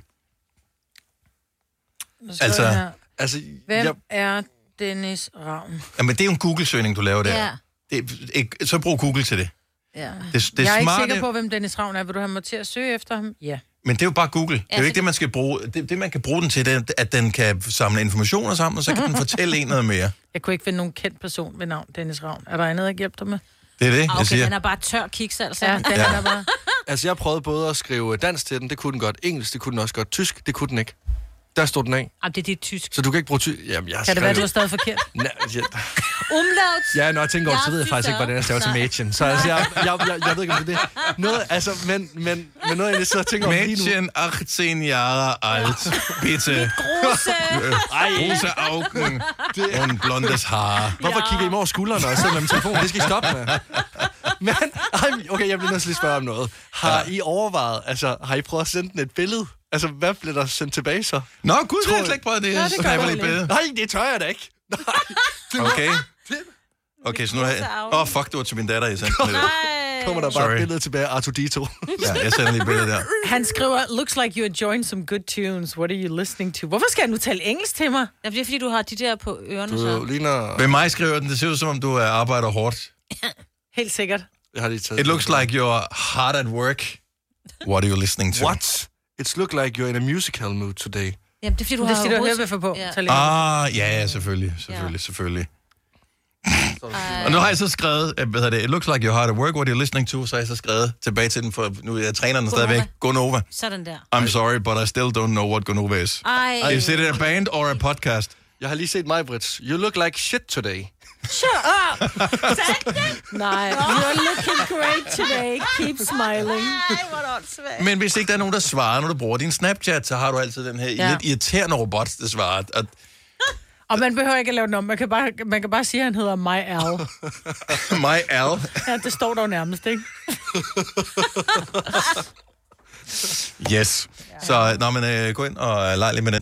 Altså, her. altså Hvem jeg... er Dennis Ravn? jamen, det er jo en Google-søgning, du laver der. Ja. Det, ikke, så brug Google til det. Ja. Det, det jeg er smarte, ikke sikker på, hvem Dennis Ravn er. Vil du have mig til at søge efter ham? Ja. Men det er jo bare Google. Det er jo ikke det, man skal bruge. Det, det, man kan bruge den til, det er, at den kan samle informationer sammen, og så kan den fortælle en noget mere. [LAUGHS] Jeg kunne ikke finde nogen kendt person ved navn Dennis Ravn. Er der andet, jeg kan hjælpe dig med? Det er det, Ah, jeg Okay, siger. han er bare tør kiks, altså. Ja, den Ja. er bare... Altså, jeg prøvede både at skrive dansk til den, det kunne den godt. Engelsk, det kunne den også godt. Tysk, det kunne den ikke. Der stod den af. Ah, det er dit tysk. Så du kan ikke bruge tysk. Jamen, jeg har Kan det være, du er stadig forkert? [LAUGHS] Nej, ja, [LAUGHS] Umlaut. ja, når jeg tænker over det, så ved jeg faktisk ikke, hvordan jeg staver til. Mädchen. Så altså, jeg, jeg, jeg, jeg, ved ikke, om det er det. Noget, altså, men, men, men noget, jeg så tænker om lige nu. Mädchen 18 Jahre alt. [LAUGHS] Bitte. Gruse. Ej. Rosa Augen. Und blondes Haar. Hvorfor kigger I mig over skuldrene og sidder med min telefon? Det skal I stoppe med. Men, okay, jeg bliver nødt til at spørge om noget. Har I overvejet, altså, har I prøvet at sende den et billede? Altså, hvad bliver der sendt tilbage så? Nå, gud, det har jeg slet ikke prøvet det. Ja, det kan jeg lige. billede. Nej, det tør jeg da ikke. [LAUGHS] Okay. Okay, så nu har jeg... Åh, oh, fuck, det var til min datter, jeg sendte. Kommer der bare Sorry. et billede tilbage af Artudito. [LAUGHS] Ja, jeg sender lige et billede der. Han skriver, looks like you're enjoying some good tunes. What are you listening to? Hvorfor skal han nu tale engelsk til mig? Ja, det er fordi, du har de der på ørerne. Du Så. ligner... Ved mig skriver den, det ser ud som om, du øh, arbejder hårdt. [LAUGHS] Helt sikkert. Jeg har lige taget It looks like you're hard at work. What are you listening to? What? It's look like you're in a musical mood today. Jamen, det er fordi, du Det har du hovedet- for på. Ja. Ah, ja, ja, selvfølgelig, selvfølgelig, selvfølgelig. Og nu har jeg så skrevet, øh, hvad hedder det, it looks like you're hard at work, what are you listening to? Så har jeg så skrevet tilbage til den, for nu er jeg træner den Gonova. stadigvæk. Gonova. Sådan der. I'm sorry, but I still don't know what Gonova is. Ej. Is it a band or a podcast? Jeg har lige set mig, Brits. You look like shit today. Shut up! Nej, you're looking great today. Keep smiling. Ej, hvor åndssvagt. Men hvis ikke der er nogen, der svarer, når du bruger din Snapchat, så har du altid den her Ja. ja. lidt irriterende robot, der svarer. Og Og man behøver ikke at lave den om. Man kan bare, man kan bare sige, at han hedder My Al. [LAUGHS] mig Al. Ja, det står der jo nærmest, ikke? Yes. Så når man øh, gå ind og leg lidt med den.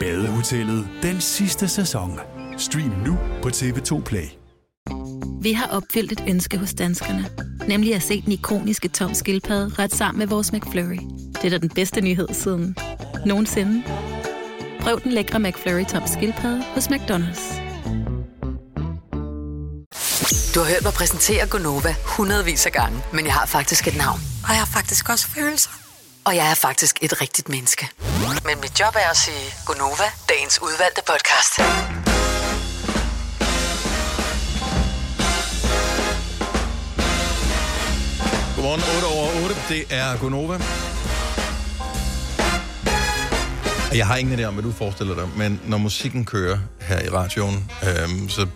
Badehotellet den sidste sæson. Stream nu på TV2 Play. Vi har opfyldt et ønske hos danskerne. Nemlig at se den ikoniske tom skildpadde ret sammen med vores McFlurry. Det er da den bedste nyhed siden nogensinde. Prøv den lækre McFlurry tom skildpadde hos McDonald's. Du har hørt mig præsentere Gonova hundredvis af gange, men jeg har faktisk et navn. Og jeg har faktisk også følelser. Og jeg er faktisk et rigtigt menneske. Men mit job er at sige Gonova, dagens udvalgte podcast. Godmorgen, 8 over 8. Det er Gonova. Jeg har ingen idé om, hvad du forestiller dig, men når musikken kører her i radioen, øhm, så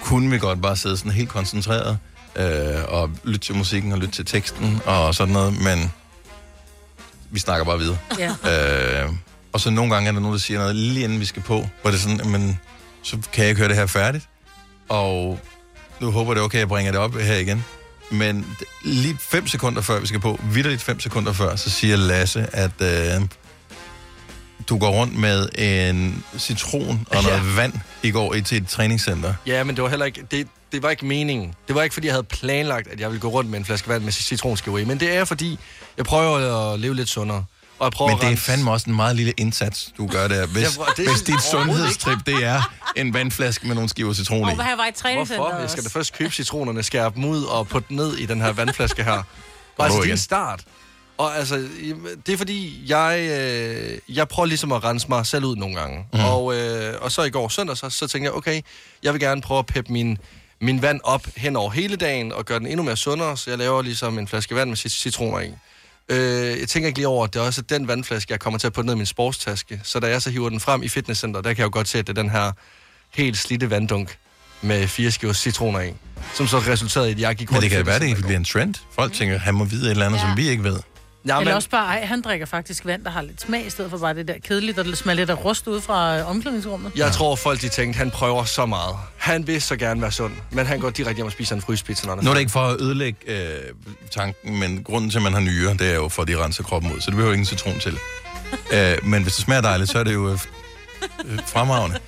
kunne vi godt bare sidde sådan helt koncentreret øh, og lytte til musikken og lytte til teksten og sådan noget, men vi snakker bare videre. Ja. Øh, og så nogle gange er der nogen, der siger noget lige inden vi skal på, hvor det er sådan, men så kan jeg ikke høre det her færdigt. Og nu håber det er okay, at jeg bringer det op her igen. Men lige fem sekunder før vi skal på, vidderligt fem sekunder før, så siger Lasse, at øh, du går rundt med en citron og noget Ja. vand i går i til et træningscenter. Ja, men det var heller ikke... Det, det var ikke meningen. Det var ikke, fordi jeg havde planlagt, at jeg ville gå rundt med en flaske vand med citronskiver i. Men det er, fordi jeg prøver at leve lidt sundere. Og jeg prøver Men at det er fandme også en meget lille indsats, du gør der. Hvis, hvor- det- hvis dit sundhedstrip, det er en vandflaske med nogle skiver citron i. Og han var i træningscenteret Hvorfor? Jeg skal da først købe citronerne, skære dem ud og putte dem ned i den her vandflaske her. Og altså, det er en start. Og altså, det er fordi, jeg, øh, jeg prøver ligesom at rense mig selv ud nogle gange. Mm. Og, øh, og så i går søndag, så, så tænkte jeg, okay, jeg vil gerne prøve at peppe min, min vand op hen over hele dagen, og gøre den endnu mere sundere, så jeg laver ligesom en flaske vand med cit- citroner i. Øh, jeg tænker ikke lige over, at det er også den vandflaske, jeg kommer til at putte ned i min sportstaske. Så da jeg så hiver den frem i fitnesscenter, der kan jeg jo godt se, at det er den her helt slidte vanddunk med fire skiver citroner i. Som så resulterede i, at jeg gik Men rundt det i kan være, det bliver en trend. Folk tænker, han må vide et eller andet, ja. som vi ikke ved. Ja, Eller også bare, ej, han drikker faktisk vand, der har lidt smag, i stedet for bare det der kedelige, der smager lidt af rust ud fra øh, omklædningsrummet. Jeg tror, folk de tænkte, han prøver så meget. Han vil så gerne være sund, men han går direkte hjem og spiser en fryspizza, når Nu er det ikke for at ødelægge øh, tanken, men grunden til, at man har nyre, det er jo for, at de renser kroppen ud, så det behøver ingen citron til. [LAUGHS] øh, men hvis det smager dejligt, så er det jo øh, øh, fremragende.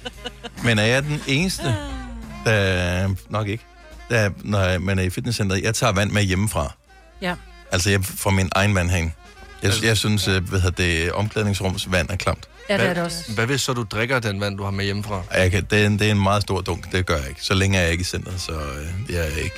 Men er jeg den eneste, der nok ikke, der, når man er i fitnesscenteret, jeg tager vand med hjemmefra. Ja. Altså jeg fra min egen vandhæng. Jeg, jeg synes, øh, hvad hedder det, omklædningsrums vand er klamt. Ja, det er det også. Hvad hvis så du drikker den vand, du har med hjemmefra? Jeg kan, det, er en, det er en meget stor dunk, det gør jeg ikke. Så længe er jeg ikke i centret, så øh, jeg er ikke...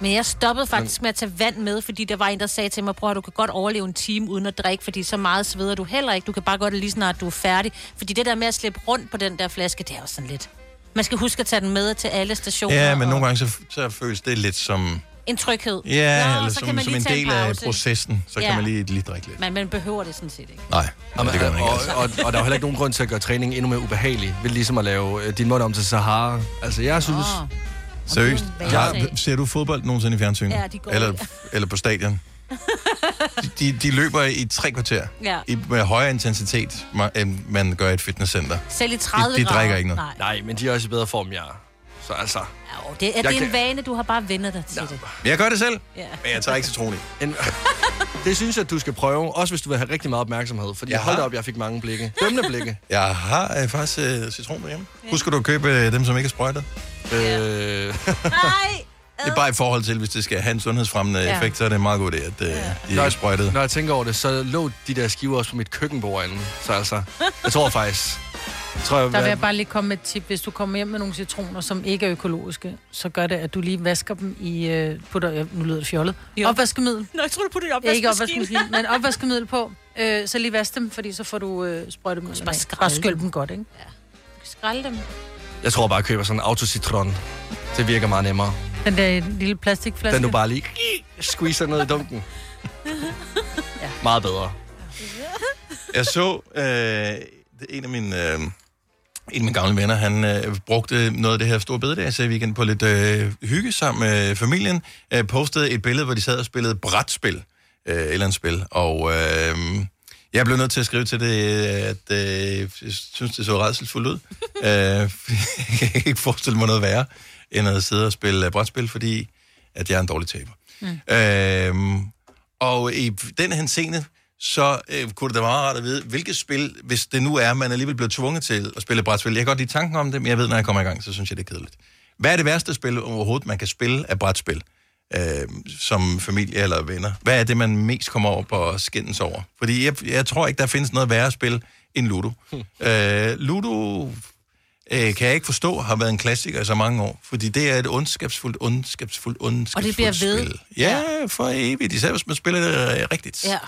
Men jeg stoppede faktisk med at tage vand med, fordi der var en, der sagde til mig, prøv at du kan godt overleve en time uden at drikke, fordi så meget sveder du heller ikke. Du kan bare godt lige snart, du er færdig. Fordi det der med at slippe rundt på den der flaske, det er jo sådan lidt... Man skal huske at tage den med til alle stationer. Ja, men og nogle gange så, så føles det lidt som... En tryghed. Ja, Nå, eller så som, kan man som lige en del af pause. processen. Så Ja. kan man lige, lige drikke lidt. Men man behøver det sådan set ikke. Nej, Jamen, det gør man ikke. og, Altså. og, og, der er jo heller ikke nogen grund til at gøre træning endnu mere ubehagelig, ved ligesom at lave øh, din mund om til Sahara. Altså, jeg synes... Oh. Seriøst? Jeg ser du fodbold nogensinde i fjernsynet? Ja, de går eller, eller på stadion? De, de, løber i tre kvarter. Ja. I, med højere intensitet, end man gør i et fitnesscenter. Selv i 30 De, de grader. drikker ikke noget. Nej. Nej, men de er også i bedre form, jeg er. Så altså... Jo, det er, det er kan- en vane, du har bare vendet dig til det. Jeg gør det selv, Ja. men jeg tager ikke citron i. En, [LAUGHS] det synes jeg, at du skal prøve, også hvis du vil have rigtig meget opmærksomhed. Fordi Jeg hold da har. op, jeg fik mange blikke. Dømmende blikke. [LAUGHS] Jeg har øh, faktisk øh, citron derhjemme. Husker du at købe øh, dem, som ikke er sprøjtet? Øh, Nej! [LAUGHS] Det er bare i forhold til, hvis det skal have en sundhedsfremmende Ja. ja. effekt, så er det en meget god idé, at øh, de ikke er sprøjtet. Når jeg tænker over det, så lå de der skiver også på mit køkkenbord inde. Så altså, jeg tror faktisk... Tror, jeg, Der vil jeg bare lige komme med et tip. Hvis du kommer hjem med nogle citroner, som ikke er økologiske, så gør det, at du lige vasker dem i... Øh, putter, ja, nu lyder det fjollet. Jo. Opvaskemiddel. Nå, jeg tror, du putter det i Ja, ikke opvaskemaskinen. opvaskemaskinen, men opvaskemiddel på. Øh, så lige vask dem, fordi så får du øh, sprøjtet dem. bare Bare, skrælle skyld dem godt, ikke? Skrald dem. jeg tror bare, jeg køber sådan en autocitron. Det virker meget nemmere. Den der lille plastikflaske. Den du bare lige squeezer ned i dunken. [LAUGHS] ja. Meget bedre. Jeg så øh, en af mine... Øh, en af mine gamle venner, han øh, brugte noget af det her store bededags weekend på lidt øh, hygge sammen med familien. Øh, postede et billede, hvor de sad og spillede brætspil. Øh, et eller andet spil. Og øh, jeg blev nødt til at skrive til det, at øh, jeg synes, det så redselsfuldt ud. [LAUGHS] øh, [LAUGHS] jeg kan ikke forestille mig noget værre, end at sidde og spille øh, brætspil, fordi at jeg er en dårlig taber. Mm. Øh, og i den henseende, så øh, kunne det da meget rart at vide, hvilket spil, hvis det nu er, man alligevel bliver tvunget til at spille brætspil. Jeg kan godt lide tanken om det, men jeg ved, når jeg kommer i gang, så synes jeg, det er kedeligt. Hvad er det værste spil overhovedet, man kan spille af brætspil? Øh, som familie eller venner. Hvad er det, man mest kommer over på skændes over? Fordi jeg, jeg tror ikke, der findes noget værre spil end Ludo. øh, Ludo øh, kan jeg ikke forstå, har været en klassiker i så mange år. Fordi det er et ondskabsfuldt, ondskabsfuldt, ondskabsfuldt bliver ved. spil. Ja, for evigt. Især hvis man spiller det øh, rigtigt. Ja.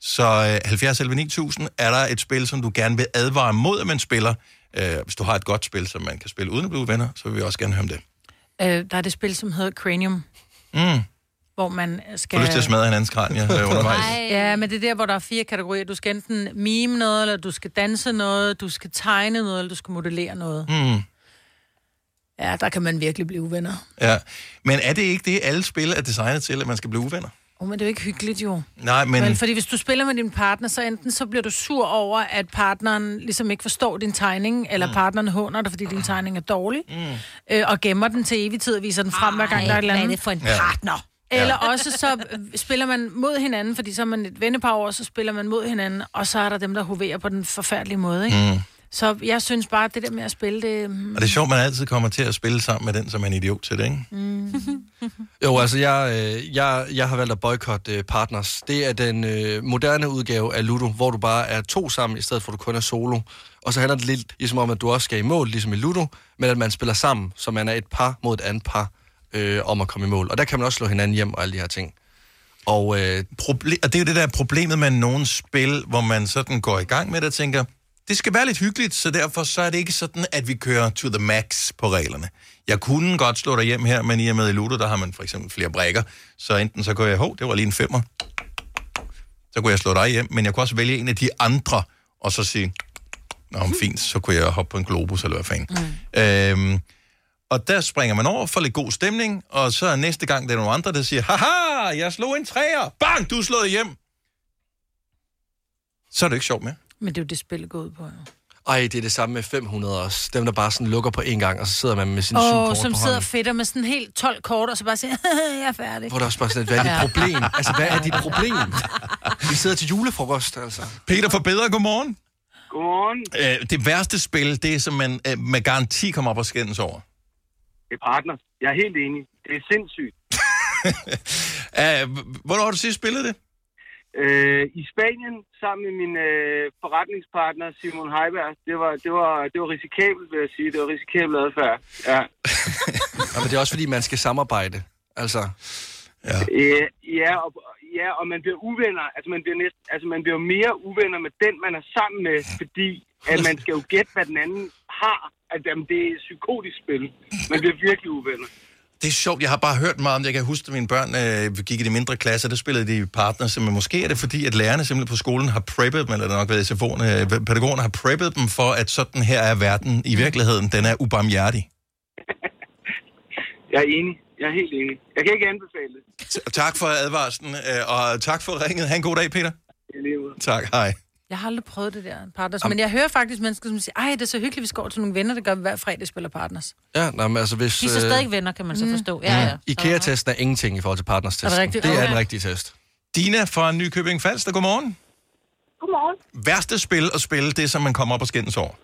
Så øh, 70 11 9000 er der et spil, som du gerne vil advare mod, at man spiller. Øh, hvis du har et godt spil, som man kan spille uden at blive venner, så vil vi også gerne høre om det. Øh, der er det spil, som hedder Cranium. Mm. hvor man skal... Får lyst til at smadre hinandens kranie øh, [LAUGHS] undervejs. Ja, men det er der, hvor der er fire kategorier. Du skal enten mime noget, eller du skal danse noget, du skal tegne noget, eller du skal modellere noget. Mm. Ja, der kan man virkelig blive uvenner. Ja. Men er det ikke det, alle spil er designet til, at man skal blive uvenner? Oh, men det er jo ikke hyggeligt, jo. Nej, men... Vel, fordi hvis du spiller med din partner, så enten så bliver du sur over, at partneren ligesom ikke forstår din tegning, eller mm. partneren håner dig, fordi din tegning er dårlig, mm. øh, og gemmer den til evig tid og viser den frem, hver gang der er et eller hvad er andet. det for en Ja. partner? Eller også så spiller man mod hinanden, fordi så er man et vennepar over, så spiller man mod hinanden, og så er der dem, der hoverer på den forfærdelige måde, ikke? Mm. Så jeg synes bare, at det der med at spille, det... mm, Og det er sjovt, man altid kommer til at spille sammen med den, som er en idiot til det, ikke? Mm. [LAUGHS] Jo, altså jeg, øh, jeg, jeg har valgt at boykotte øh, Partners. Det er den øh, moderne udgave af Ludo, hvor du bare er to sammen, i stedet for at du kun er solo. Og så handler det lidt ligesom om, at du også skal i mål, ligesom i Ludo, men at man spiller sammen, så man er et par mod et andet par øh, om at komme i mål. Og der kan man også slå hinanden hjem og alle de her ting. Og, øh, Proble- og det er jo det der er problemet med nogle spil, hvor man sådan går i gang med det og tænker, det skal være lidt hyggeligt, så derfor så er det ikke sådan, at vi kører to the max på reglerne. Jeg kunne godt slå dig hjem her, men i og med i Ludo, der har man for eksempel flere brækker, så enten så går jeg, hov, det var lige en femmer, så kunne jeg slå dig hjem, men jeg kunne også vælge en af de andre, og så sige, nå, men fint, så kunne jeg hoppe på en globus, eller hvad fanden. Mm. Øhm, og der springer man over for lidt god stemning, og så er næste gang, der er nogle andre, der siger, haha, jeg slog en træer, bang, du er slået hjem. Så er det ikke sjovt mere. Men det er jo det, spillet går ud på, jo. ej, det er det samme med 500 også. Dem, der bare sådan lukker på en gang, og så sidder man med sine syv Og kort som på sidder fedt med sådan helt 12 kort, og så bare siger, [LAUGHS] jeg er færdig. Hvor der også bare sådan, et, hvad er dit problem? Altså, hvad er dit [LAUGHS] problem? Vi sidder til julefrokost, altså. Peter for bedre, godmorgen. Godmorgen. Øh, det værste spil, det er, som man øh, med garanti kommer op og skændes over. Det er partner. Jeg er helt enig. Det er sindssygt. [LAUGHS] Uh, hvornår har du sidst spillet det? Øh, I Spanien, sammen med min øh, forretningspartner Simon Heiberg, det var, det, var, det var risikabelt, vil jeg sige. Det var risikabelt adfærd. Ja. [LAUGHS] Ja, men det er også, fordi man skal samarbejde. Altså, ja. Øh, ja, og, ja, og man bliver uvenner. Altså man bliver, næsten, altså, man bliver mere uvenner med den, man er sammen med, fordi at man skal jo gætte, hvad den anden har. At, jamen, det er et psykotisk spil. Man bliver virkelig uvenner. Det er sjovt, jeg har bare hørt meget om det. Jeg kan huske, at mine børn øh, gik i de mindre klasser, der spillede de partners. Men måske er det fordi, at lærerne simpelthen på skolen har preppet dem, eller det nok været SFO'erne, øh, pædagogerne har preppet dem for, at sådan her er verden i virkeligheden. Den er ubarmhjertig. [LAUGHS] Jeg er enig. Jeg er helt enig. Jeg kan ikke anbefale det. Tak for advarslen, øh, og tak for ringet. Ha' en god dag, Peter. Tak, hej. Jeg har aldrig prøvet det der, partners. Men jeg hører faktisk mennesker, som siger, ej, det er så hyggeligt, vi skal over til nogle venner, der gør vi hver fredag spiller partners. ja, nej, men altså hvis... De er så øh, stadig venner, kan man så forstå. Ja, ja. IKEA-testen er ingenting i forhold til partners-testen. Er det? Det er Okay. en rigtig test. Dina fra Nykøbing Falster, godmorgen. Godmorgen. Værste spil at spille, det er, som man kommer op og skændes over.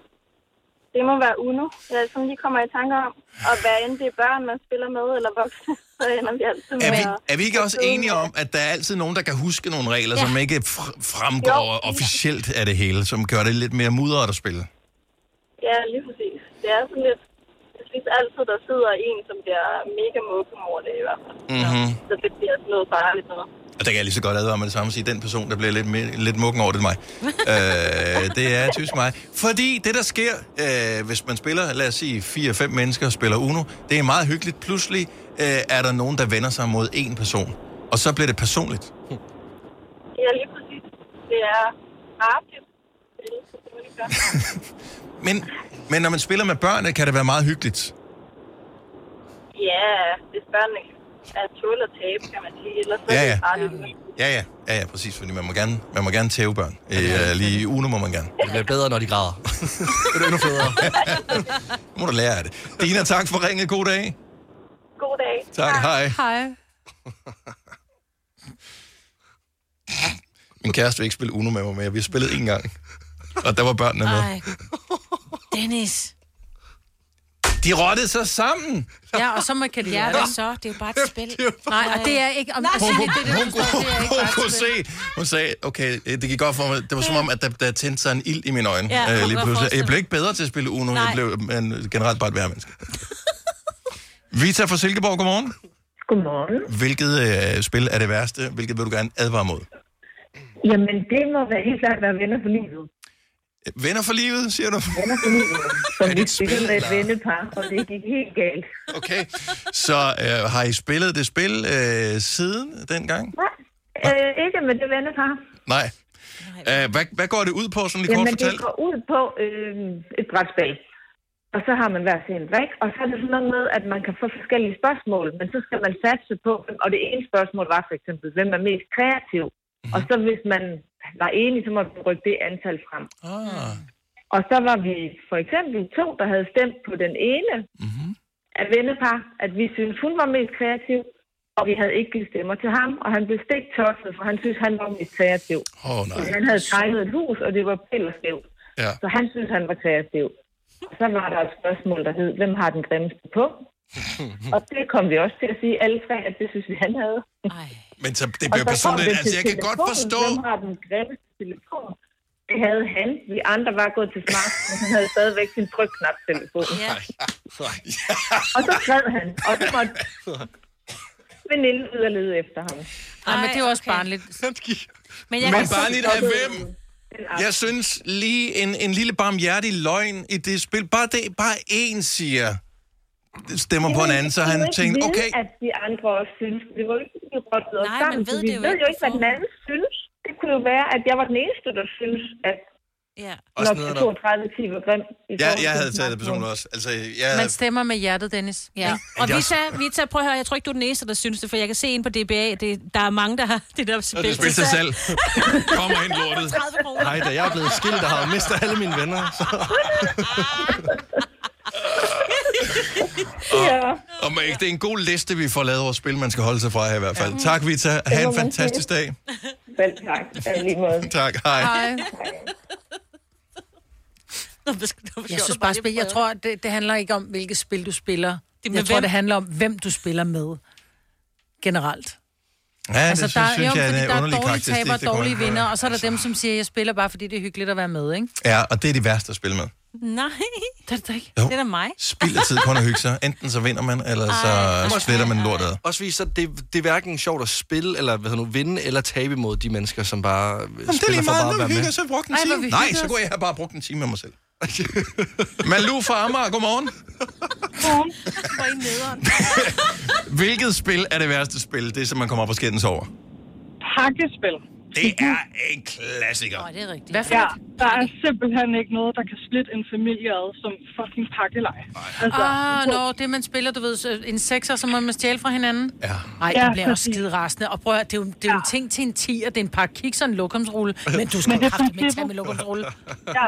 Det må være Uno, jeg sådan lige kommer i tanke om. Og hvad end det er børn, man spiller med, eller voksne, så ender vi altid med Er vi, er vi ikke også enige om, at der er altid nogen, der kan huske nogle regler, ja. som ikke fr- fremgår Jo. officielt af det hele, som gør det lidt mere mudret at spille? Ja, lige præcis. Det er sådan lidt... Jeg synes altid, der sidder en, som bliver mega mukken over det i hvert fald. Mm-hmm. Så det bliver sådan noget farligt noget. Og der kan jeg lige så godt advare med det samme og sige, den person, der bliver lidt, mere, lidt mukken over, det er mig. [LAUGHS] øh, det er typisk mig. Fordi det, der sker, øh, hvis man spiller, lad os sige, 4-5 mennesker og spiller Uno, det er meget hyggeligt. Pludselig øh, er der nogen, der vender sig mod en person. Og så bliver det personligt. Ja, lige præcis. Det er artigt. Er. [LAUGHS] Men, men når man spiller med børn, kan det være meget hyggeligt. Ja, hvis børnene er tål at tabe, kan man sige. Ellers så Ja, er ja. det farligt. Ja, ja, ja, ja præcis, fordi man må gerne, man må gerne tæve børn. Øh, lige i Uno må man gerne. Det bliver bedre, når de græder. [LAUGHS] det er endnu federe. Nu må du lære af det. Dina, tak for ringet. God dag. Tak, hej. Hej. [LAUGHS] Min kæreste vil ikke spille Uno med mig mere. Vi har spillet en gang. Og der var børnene med. Ej. Dennis. De rottede sig sammen. Ja, og så må, kan de Ja, hvad det. så? Det er jo bare et spil. Nej, og det er ikke... Om, altså, Hun, det, er det, hun, forstår, det er ikke hun, bare et kunne se, hun sagde, okay, det gik godt for mig. Det var som om, at der, der tændte sig en ild i mine øjne. Ja, øh, jeg lige pludselig. Jeg blev ikke bedre til at spille Uno. Jeg Nej. blev men, generelt bare et værre menneske. Vita fra Silkeborg, godmorgen. Godmorgen. Hvilket øh, spil er det værste? Hvilket vil du gerne advare mod? Jamen, det må være helt klart være venner for livet. Venner for livet, siger du? Venner for livet. [LAUGHS] Som det vi et spil, spillede med et vennepar, og det gik helt galt. Okay. Så øh, har I spillet det spil øh, siden dengang? Øh, ikke med det vennepar. Nej. Øh, hvad, hvad går det ud på, sådan lige kort Jamen, det fortalt? går ud på øh, et brætspil. Og så har man hver sin drik, og så er det sådan noget med, at man kan få forskellige spørgsmål, men så skal man satse på, og det ene spørgsmål var for eksempel, hvem er mest kreativ? Mm-hmm. Og så hvis man var enig, så måtte man rykke det antal frem. Ah. Og så var vi for eksempel to, der havde stemt på den ene Mhm. mm-hmm. af vennepar, at vi synes hun var mest kreativ, og vi havde ikke givet stemmer til ham, og han blev stik tosset, for han synes, han var mest kreativ. Oh, nej. Fordi Han havde tegnet et hus, og det var pillerskævt. Ja. Så han synes, han var kreativ. Og så var der et spørgsmål, der hed, hvem har den grimmeste på? [LAUGHS] og det kom vi også til at sige alle tre, at det synes vi, han havde. Men så det bliver så personligt. det Altså, jeg kan godt forstå... Hvem har den grimmeste telefon? Det havde han. Vi andre var gået til smartphone. Han havde stadigvæk sin trykknap-telefon. Ja. [LAUGHS] Og så skrev han, og så måtte veninden ud og lede efter ham. Ej, men det er også barnligt. Men Men barnligt af hvem? Jeg synes lige en, en lille barmhjertig løgn i det spil. Bare det, bare én siger, stemmer på en anden, så han tænkte, okay, at de andre også synes. Det var jo ikke, vi rådte os Nej, sammen, man ved vi det jo ved ikke jo ikke, hvad den anden synes. Det kunne jo være, at jeg var den eneste, der synes, at Ja. Også Nokia nederen. 32 10 var grim. ja, jeg havde taget det personligt også. Altså, jeg, Man stemmer med hjertet, Dennis. Ja, og jeg Vita, Vita, prøv at høre, jeg tror ikke, du er den eneste, der synes det, for jeg kan se ind på DBA, det, der er mange, der har det der spil. og det spil til salg. Kommer ind lortet. [LAUGHS] 30 kroner. Hej da, jeg er blevet skilt og har mistet alle mine venner. Så. [LAUGHS] Ja. Og man, det er en god liste, vi får lavet over spil, man skal holde sig fra her i hvert fald. Tak, Vita. Ha' en fantastisk dag. Selv tak. Ja, lige måde. [LAUGHS] Tak, hej. Hej. [LAUGHS] Jeg synes bare, spil, jeg tror, det, det handler ikke om, hvilket spil du spiller. med Jeg tror, hvem? det handler om, hvem du spiller med. Generelt. Ja, altså, det der, synes, jo, jeg fordi er en der er dårlige taber og det dårlige vinder, og så er der dem, som siger, jeg spiller bare, fordi det er hyggeligt at være med, ikke? Ja, og det er de værste at spille med. Nej, [LAUGHS] det er det ikke. Jo. Det er da mig. Spild af tid kun at hygge sig. Enten så vinder man, eller så splitter man lortet. ad. Også viser, at det, det er hverken sjovt at spille, eller hvad nu, vinde, eller tabe imod de mennesker, som bare Jamen, Jamen, det er spiller lige for bare meget, at være hygger med. så brugt en Ej, time. vi Nej, så kunne jeg bare brugt en time med mig selv. [LAUGHS] Malu fra Amager, godmorgen. Nederen. [LAUGHS] Hvilket spil er det værste spil? Det, som man kommer op på skændens over. Pakkespil. Det er en klassiker. Åh, det er rigtigt. Hvad for Ja, der er simpelthen ikke noget, der kan splitte en familie ad som fucking pakkelej. Altså, Ah, nå, det man spiller, du ved, en sekser, så må man stjæle fra hinanden. Ja. Ej, Ja, jeg bliver også skide rasende. Og prøv at, det er jo, det er jo en ting til en 10, og det er en par kiks og en lokumsrulle. Men du skal jo er kraftigt med tage med lokumsrulle. ja,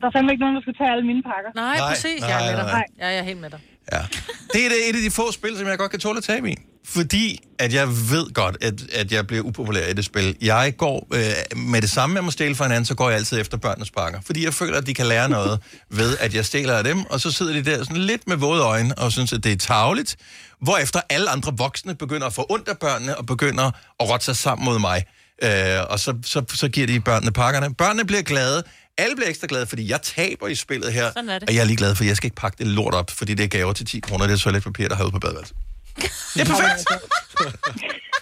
der er fandme ikke nogen, der skal tage alle mine pakker. Nej, Nej, præcis. nej, jeg er med dig. nej. Ja, jeg er helt med dig. Ja. Det er et af de få spil, som jeg godt kan tåle at tabe i. Fordi at jeg ved godt, at, at jeg bliver upopulær i det spil. Jeg går øh, med det samme, jeg må stjæle fra hinanden, så går jeg altid efter børnenes pakker. Fordi jeg føler, at de kan lære noget [LAUGHS] ved, at jeg stjæler af dem, og så sidder de der sådan lidt med våde øjne og synes, at det er tageligt. Hvorefter alle andre voksne begynder at få ondt af børnene og begynder at rotte sig sammen mod mig. Øh, og så, så, så giver de børnene pakkerne. Børnene bliver glade. Alle bliver ekstra glade, fordi jeg taber i spillet her. Sådan er det. Og jeg er lige glad, for jeg skal ikke pakke det lort op, fordi det er gaver til 10 kroner. Det er toiletpapir, der har ude på badeværelset. Det er perfekt.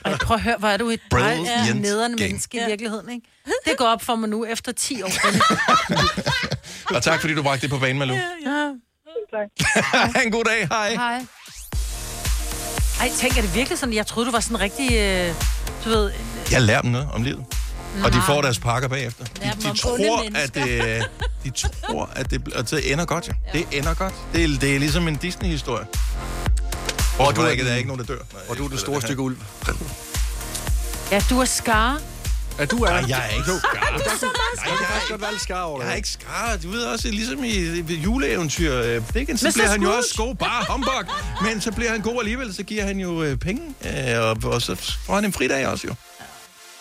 Ej, prøv at høre, hvor er du et dejligt nederen game. menneske i virkeligheden, ikke? Det går op for mig nu efter 10 år. Og tak, fordi du bragte det på banen, Malou. ja. [LAUGHS] ha' en god dag. Hej. Hej. Ej, tænk, er det virkelig sådan? Jeg troede, du var sådan rigtig, øh, du ved... Jeg lærer dem noget om livet. Og de Nej. får deres pakker bagefter. De, de, tror, at det, de tror, at det, at det ender godt, ja. Det ender godt. Det er, det er ligesom en Disney-historie. Hvor du er ikke, der er ikke nogen, der dør. Nej, Og du er det store stykke ulv. Ja, du er skar. Ja, du er. Nej, jeg er ikke skar. Du er så meget skar. Faktisk godt være lidt skar over det. Jeg er ikke skar. Du ved også, ligesom i, i juleeventyr. øh, Dickens, så Mr. bliver han jo også god. Bare humbug. Men så bliver han god alligevel, så giver han jo øh, penge. Øh, og, og, så får han en fridag også jo.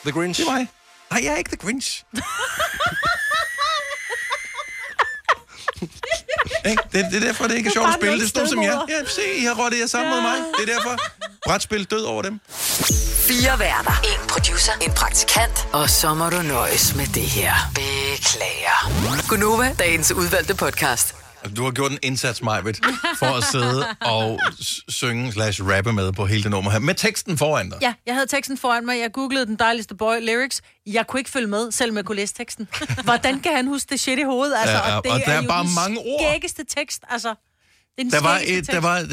The Grinch. Det er mig. Nej, jeg er ikke The Grinch. [LAUGHS] Ikke? det, det er derfor, det ikke er sjovt at spille. Det er nogle som jeg. Ja, se, I har rottet jer sammen mod mig. Det er derfor. Brætspil død over dem. Fire værter. En producer. En praktikant. Og så må du nøjes med det her. Beklager. Gunova, dagens udvalgte podcast. Du har gjort en indsats, Majbet, for at sidde og synge slash rappe med på hele det nummer her. Med teksten foran dig. Ja, jeg havde teksten foran mig. Jeg googlede den dejligste boy lyrics. Jeg kunne ikke følge med, selvom jeg kunne læse teksten. [LAUGHS] Hvordan kan han huske det shit i hovedet? Altså, Ja, og det og der er jo bare mange ord. skæggeste tekst. Altså, er den Der var, et, der var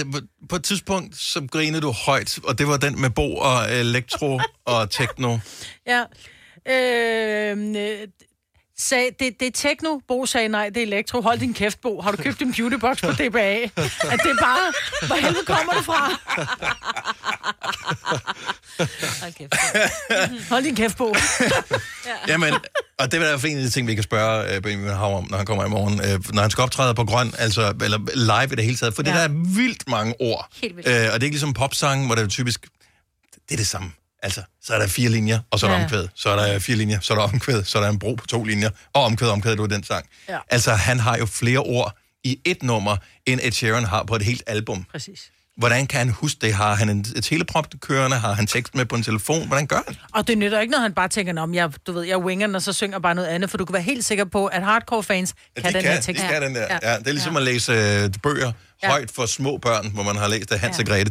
på et tidspunkt, så grinede du højt, og det var den med Bo og elektro og techno. [LAUGHS] Ja. Øh, øh, sag, det, det er techno. Bo sagde nej, det er elektro. Hold din kæft, Bo. Har du købt en beautybox på DBA? At det er bare... Hvor helvede kommer det fra? Hold kæft. Hold din kæft, Bo. Jamen, og det er en af de ting, vi kan spørge uh, Benjamin Hav om, når han kommer i morgen. Uh, når han skal optræde på grøn, altså, eller live i det hele taget. For ja. det der er vildt mange ord. Helt vildt. Uh, og det er ikke ligesom popsangen, hvor det er typisk... Det er det samme. Altså, så er der fire linjer, og så er der Ja. omkvæd. Så er der fire linjer, så er der omkvæd, så er der en bro på to linjer, og omkvæd, omkvæd, du er den sang. Ja. Altså, han har jo flere ord i et nummer, end Ed Sheeran har på et helt album. Præcis. Hvordan kan han huske det? Har han en teleprop kørende? Har han tekst med på en telefon? Hvordan gør han? Og det nytter ikke, når han bare tænker, om jeg, du ved, jeg winger den, og så synger bare noget andet, for du kan være helt sikker på, at hardcore fans Ja, kan de den kan, her tekst. de kan den der. Ja. Ja, det er ligesom at læse øh, bøger Ja. højt for små børn, hvor man har læst af Hans og Grete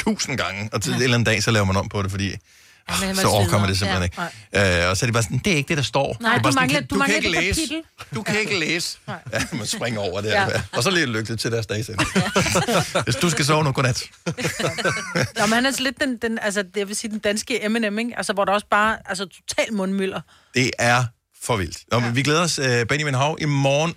10.000 gange, og til en eller anden dag, så laver man om på det, fordi men han så overkommer det simpelthen Ja. ikke. Øh, og så er det bare sådan, det er ikke det, der står. Nej, det er du bare sådan, mangler- kan- du du kan mangler ikke et læse. Du kan ikke læse. Ja, man springer over det. Ja. Ja. Og så lige lykke til deres dags [LAUGHS] Hvis du skal sove nu, godnat. Nå, men han er så lidt den, den, altså, det jeg vil sige, den danske Eminem, ikke? Altså, hvor der også bare, altså, total mundmylder. Det er for vildt. Nå, men vi glæder os, øh, Benjamin Hav, i morgen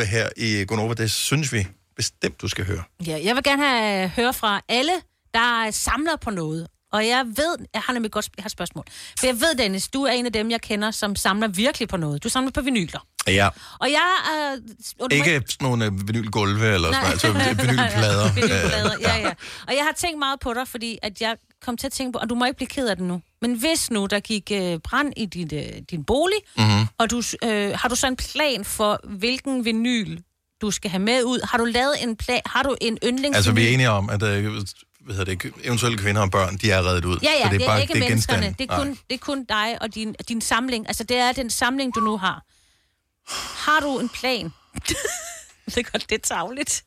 8.30 her i Gonova. Det synes vi bestemt, du skal høre. Ja, jeg vil gerne have høre fra alle, der samler på noget. Og jeg ved, jeg har nemlig godt jeg har et spørgsmål. For jeg ved, Dennis, du er en af dem, jeg kender, som samler virkelig på noget. Du samler på vinyler. Ja. Og jeg... Øh, og du må Ikke sådan nogle øh, vinylgulve eller sådan noget, altså vinylplader. [LAUGHS] Vinylplader, ja, ja. Og jeg har tænkt meget på dig, fordi at jeg kom til at tænke på, og du må ikke blive ked af det nu, men hvis nu der gik øh, brand i din, øh, din bolig, Mhm. og du, øh, har du så en plan for, hvilken vinyl du skal have med ud? Har du lavet en plan? Har du en yndlingsvinyl? Altså, vi er enige om, at øh, hvad hedder det, eventuelle kvinder og børn, de er reddet ud. Ja, ja, Så det er, bare, ikke menneskerne. genstande. Det er, kun, Nej. det er kun dig og din, din samling. Altså, det er den samling, du nu har. Har du en plan? [LAUGHS] det er godt, det er tavligt.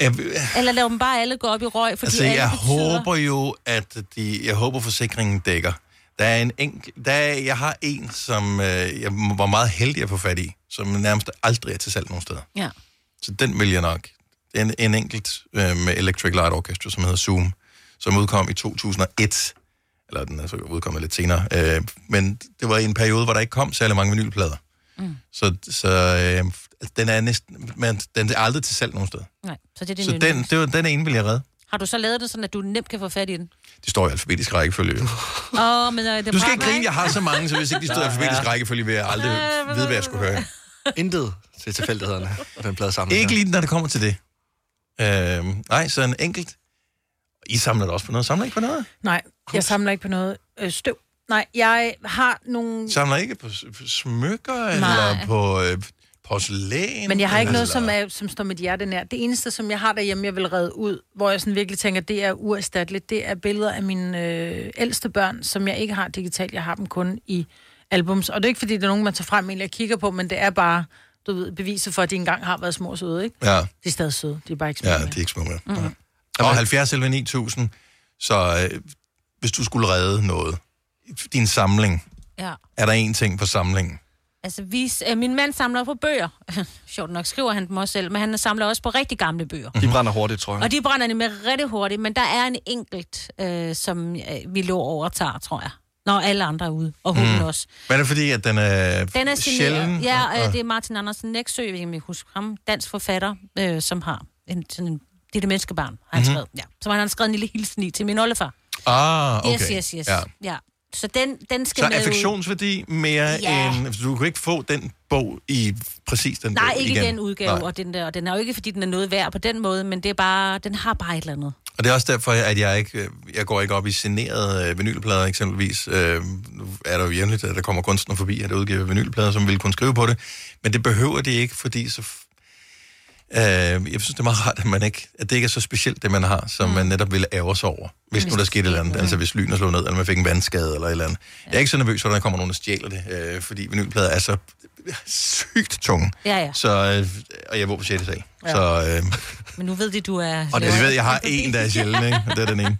Jeg, Eller lad dem bare alle gå op i røg, fordi altså, alle jeg betyder... håber jo, at de, jeg håber, forsikringen dækker. Der er en enkel, der er, jeg har en, som øh, jeg var meget heldig at få fat i, som nærmest aldrig er til salg nogen steder. Ja. Så den vil jeg nok. En, en enkelt øh, med Electric Light Orchestra, som hedder Zoom, som udkom i 2001. Eller den er så udkommet lidt senere. Øh, men det var i en periode, hvor der ikke kom særlig mange vinylplader. Mm. Så, så øh, den er næsten, men den er aldrig til salg nogen steder. Nej, så det er din Så den, det var, den ene vil jeg redde. Har du så lavet det sådan, at du nemt kan få fat i den? Det står i alfabetisk rækkefølge. Åh, oh, men øh, det Du skal ikke grine, jeg har så mange, så hvis ikke de stod i [LAUGHS] alfabetisk rækkefølge, vil jeg aldrig vide, hvad jeg skulle høre. Intet til tilfældighederne på den plade sammen. Ikke lige, når det kommer til det. Øh, nej, så en enkelt. I samler også på noget. Samler ikke på noget? Nej, jeg samler ikke på noget øh, støv. Nej, jeg har nogle... Samler ikke på smykker, Nej. eller på øh, porcelæn? Men jeg har ikke noget, eller... som, er, som står mit hjerte nær. Det eneste, som jeg har derhjemme, jeg vil redde ud, hvor jeg sådan virkelig tænker, det er uerstatteligt, det er billeder af mine øh, ældste børn, som jeg ikke har digitalt. Jeg har dem kun i albums. Og det er ikke, fordi det er nogen, man tager frem egentlig og kigger på, men det er bare du ved, beviset for, at de engang har været små og søde, ikke? Ja. De er stadig søde, de er bare ikke små Ja, mere. de er ikke små mere. Mm. Og 70 eller 9000, så øh, hvis du skulle redde noget, din samling, Ja. er der en ting på samlingen? Altså, vi, øh, min mand samler på bøger. [LAUGHS] Sjovt nok skriver han dem også selv, men han samler også på rigtig gamle bøger. De brænder hurtigt, tror jeg. Og de brænder nemlig rigtig hurtigt, men der er en enkelt, øh, som øh, vi lå overtager, tror jeg. Når alle andre er ude, og hunden mm. også. Men er det fordi, at den er, Den er sjælden? Ja, og- øh, det er Martin Andersen Næksø, jeg kan huske ham, dansk forfatter, øh, som har en, sådan en, det er det menneskebarn, har han Mhm. skrevet. Ja. Så han har skrevet en lille hilsen i til min oldefar. Ah, okay. Yes, yes, yes. Ja. Ja. Så den, den skal Så med affektionsværdi mere Ja. end... altså, Du kan ikke få den bog i præcis den Nej, bog ikke igen. den udgave, Nej. og den, der, og den er jo ikke, fordi den er noget værd på den måde, men det er bare, den har bare et eller andet. Og det er også derfor, at jeg ikke jeg går ikke op i signerede øh, vinylplader eksempelvis. Øh, nu er der jo jævnligt, at der kommer kunstner forbi, at der udgiver vinylplader, som vil kunne skrive på det. Men det behøver de ikke, fordi så... Øh, jeg synes, det er meget rart, at, man ikke, at det ikke er så specielt, det man har, som man netop ville ære sig over, hvis nu der skete et eller andet. Altså hvis lynet slog ned, eller man fik en vandskade eller et eller andet. Jeg er ikke så nervøs, når der kommer nogen, der stjæler det, øh, fordi vinylplader er så sygt tunge. Ja, ja. Så, øh, og jeg bor på 6. sal. Ja. Så, øh, Men nu ved de, du er... og det, jeg ved, jeg har [LAUGHS] en, der er sjældent, ikke? Og det er den ene.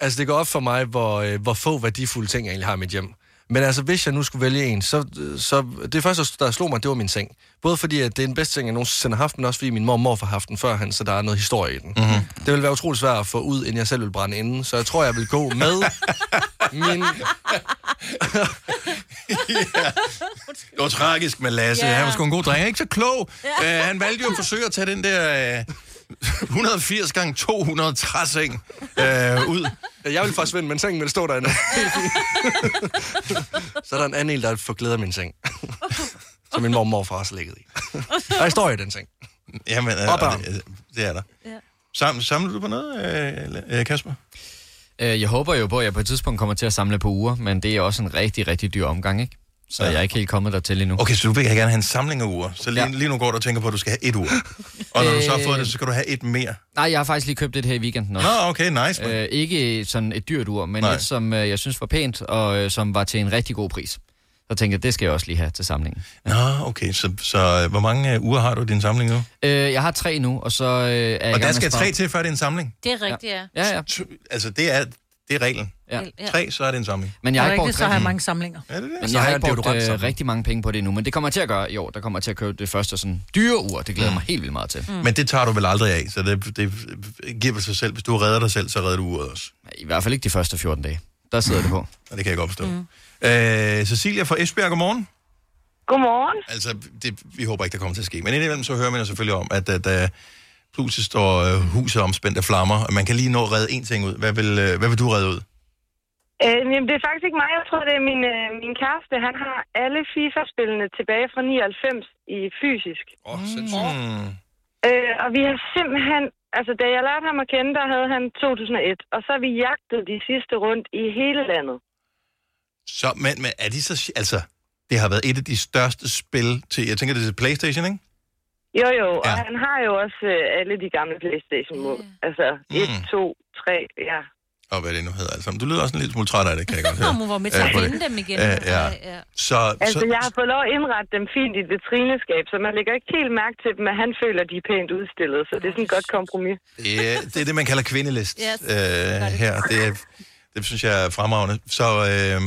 Altså, det går op for mig, hvor, øh, hvor få værdifulde ting jeg egentlig har i mit hjem. Men altså, hvis jeg nu skulle vælge en, så, så det første, der slog mig, det var min seng. Både fordi, at det er den bedste ting, jeg nogensinde har haft, men også fordi min mor og morfar har haft den førhen, så der er noget historie i den. Mm-hmm. Det vil være utrolig svært at få ud, inden jeg selv vil brænde inden. Så jeg tror, jeg vil gå med [LAUGHS] min... Det var tragisk med Lasse. Ja. Han var sgu en god dreng. Han er ikke så klog. Uh, han valgte jo at forsøge at tage den der uh, 180 gange 200 træseng uh, ud. Jeg vil faktisk vende min seng, men det står derinde. Helt [LAUGHS] fint. så er der en anden en, der får glæde af min seng. som min mor og også har ligget i. Der er historie i den seng. Jamen, Og uh, børn. det, det er der. Sam, samler du på noget, uh, Kasper? Øh, Jeg håber jo på, at jeg på et tidspunkt kommer til at samle på uger, men det er også en rigtig, rigtig dyr omgang, ikke? Så ja. jeg er ikke helt kommet dertil endnu. Okay, så du vil gerne have en samling af uger. Så lige, ja. lige nu går du og tænker på, at du skal have et ur. Og når du så har fået det, så skal du have et mere. Nej, jeg har faktisk lige købt et her i weekenden også. Nå, okay, nice. Øh, ikke sådan et dyrt ur, men Nej. et, som øh, jeg synes var pænt, og øh, som var til en rigtig god pris. Så tænkte jeg, det skal jeg også lige have til samlingen. Nå, okay. Så, så øh, hvor mange uh, uger har du i din samling nu? Øh, jeg har tre nu, og så øh, er Og der skal tre til, før det er en samling? Det er rigtigt, ja. Ja, ja. Altså, det er, det er reglen. Ja. Tre, så er det en samling. Men jeg har det ikke brugt så har jeg mange samlinger. Er det det? Men Så jeg har har jeg ikke brugt øh, rigtig mange penge på det endnu, men det kommer jeg til at gøre i år. Der kommer jeg til at købe det første sådan dyre ur. Det glæder jeg mig helt vildt meget til. Mm. Men det tager du vel aldrig af, så det, det giver sig selv. Hvis du redder dig selv, så redder du uret også. I hvert fald ikke de første 14 dage. Der sidder det på. [LAUGHS] Og det kan jeg godt forstå. Mm. Øh, Cecilia fra Esbjerg, godmorgen. Godmorgen. Altså, det, vi håber ikke, der kommer til at ske. Men indimellem så hører man jo selvfølgelig om, at, at uh, pludselig står uh, huset omspændt af flammer, og man kan lige nå at redde en ting ud. Hvad vil, uh, hvad vil du redde ud? Øh, jamen, det er faktisk ikke mig. Jeg tror, det er min, øh, min kæreste. Han har alle FIFA-spillene tilbage fra 99 i fysisk. Åh, oh, sindssygt. Mm. Øh, og vi har simpelthen... Altså, da jeg lærte ham at kende, der havde han 2001. Og så har vi jagtet de sidste rundt i hele landet. Så, men, men er de så... Altså, det har været et af de største spil til... Jeg tænker, det er til Playstation, ikke? Jo, jo. Ja. Og han har jo også øh, alle de gamle Playstation-mål. Altså, 1, Mm. 2, 3, ja. Og hvad det nu hedder. Altså, du lyder også en lille smule træt af det, kan jeg godt høre. Hun var med til at finde dem igen. Øh, ja. ja. Så, Altså, så, jeg har fået lov at indrette dem fint i et vitrineskab, så man lægger ikke helt mærke til dem, at han føler, de er pænt udstillet. Så det er sådan et godt kompromis. det, er, det er det, man kalder kvindelist Yes. øh, her. Det, det synes jeg er fremragende. Så øh,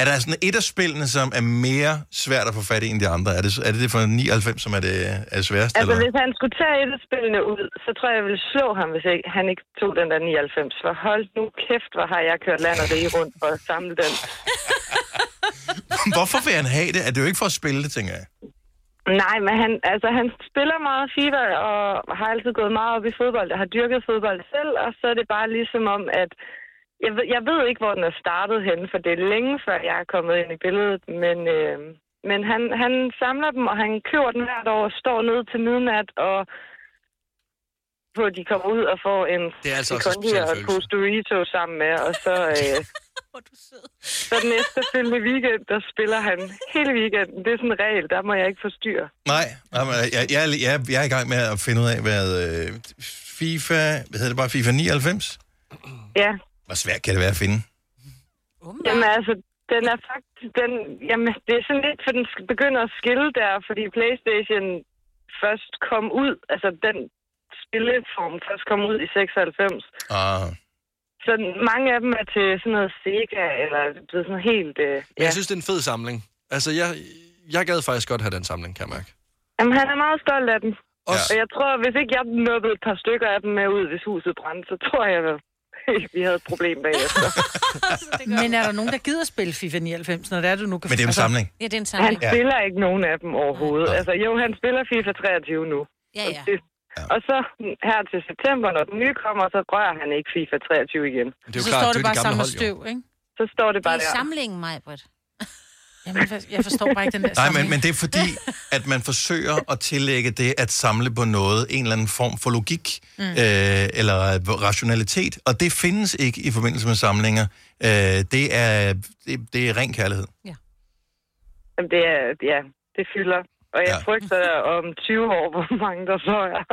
er der sådan et af spillene, som er mere svært at få fat i end de andre? Er det, er det det for 99, som er det, er det sværeste? Altså, eller? hvis han skulle tage et af spillene ud, så tror jeg, jeg ville slå ham, hvis ikke, han ikke tog den der 99. For hold nu kæft, hvor har jeg kørt land og rige rundt for at samle den. [LAUGHS] Hvorfor vil han have det? Er det jo ikke for at spille det, tænker jeg? Nej, men han, altså, han spiller meget FIFA og har altid gået meget op i fodbold. Jeg har dyrket fodbold selv, og så er det bare ligesom om, at jeg ved, jeg ved ikke, hvor den er startet hen, for det er længe før, jeg er kommet ind i billedet. Men, øh, men han, han samler dem, og han køber den hvert år og står ned til midnat, og på at de kommer ud og får en Det er altså speciel og pose Dorito sammen med, og så, [LAUGHS] øh, så den efterfølgende weekend, der spiller han hele weekenden. Det er sådan en regel, der må jeg ikke forstyrre. Nej, jeg, jeg, er- jeg, jeg er i gang med at finde ud af, hvad øh, FIFA... Hvad hedder det bare? FIFA 99? Ja. Hvor svært kan det være at finde? Jamen altså, den er faktisk, den, jamen, det er sådan lidt, for den begynder at skille der, fordi Playstation først kom ud, altså den spilleform først kom ud i 96. Ah. Så mange af dem er til sådan noget Sega, eller det er sådan helt... Øh, Men jeg synes, det er en fed samling. Altså, jeg, jeg gad faktisk godt have den samling, kan jeg mærke. Jamen, han er meget stolt af dem. Også- Og jeg tror, hvis ikke jeg nubbede et par stykker af dem med ud, hvis huset brændte, så tror jeg, at [LAUGHS] vi havde et problem bagefter. [LAUGHS] Men er der nogen, der gider spille FIFA 99, når det er, du nu kan... Men det er en altså- samling. Ja, det er en Han samling. spiller ikke nogen af dem overhovedet. Altså, jo, han spiller FIFA 23 nu. Ja, ja. Og, det, og så her til september, når den nye kommer, så rører han ikke FIFA 23 igen. Det er jo Så klart, står det det bare de jo. støv, ikke? Så står det Det bare er der. samlingen, mig, Britt. Jamen, jeg- forstår bare ikke den der Nej, men, men det er fordi, at man forsøger at tillægge det at samle på noget, en eller anden form for logik mm. øh, eller rationalitet, og det findes ikke i forbindelse med samlinger. Øh, det, er, det, det er ren kærlighed. Jamen, det er, ja, det fylder. Og jeg frygter om 20 år, hvor mange der så er.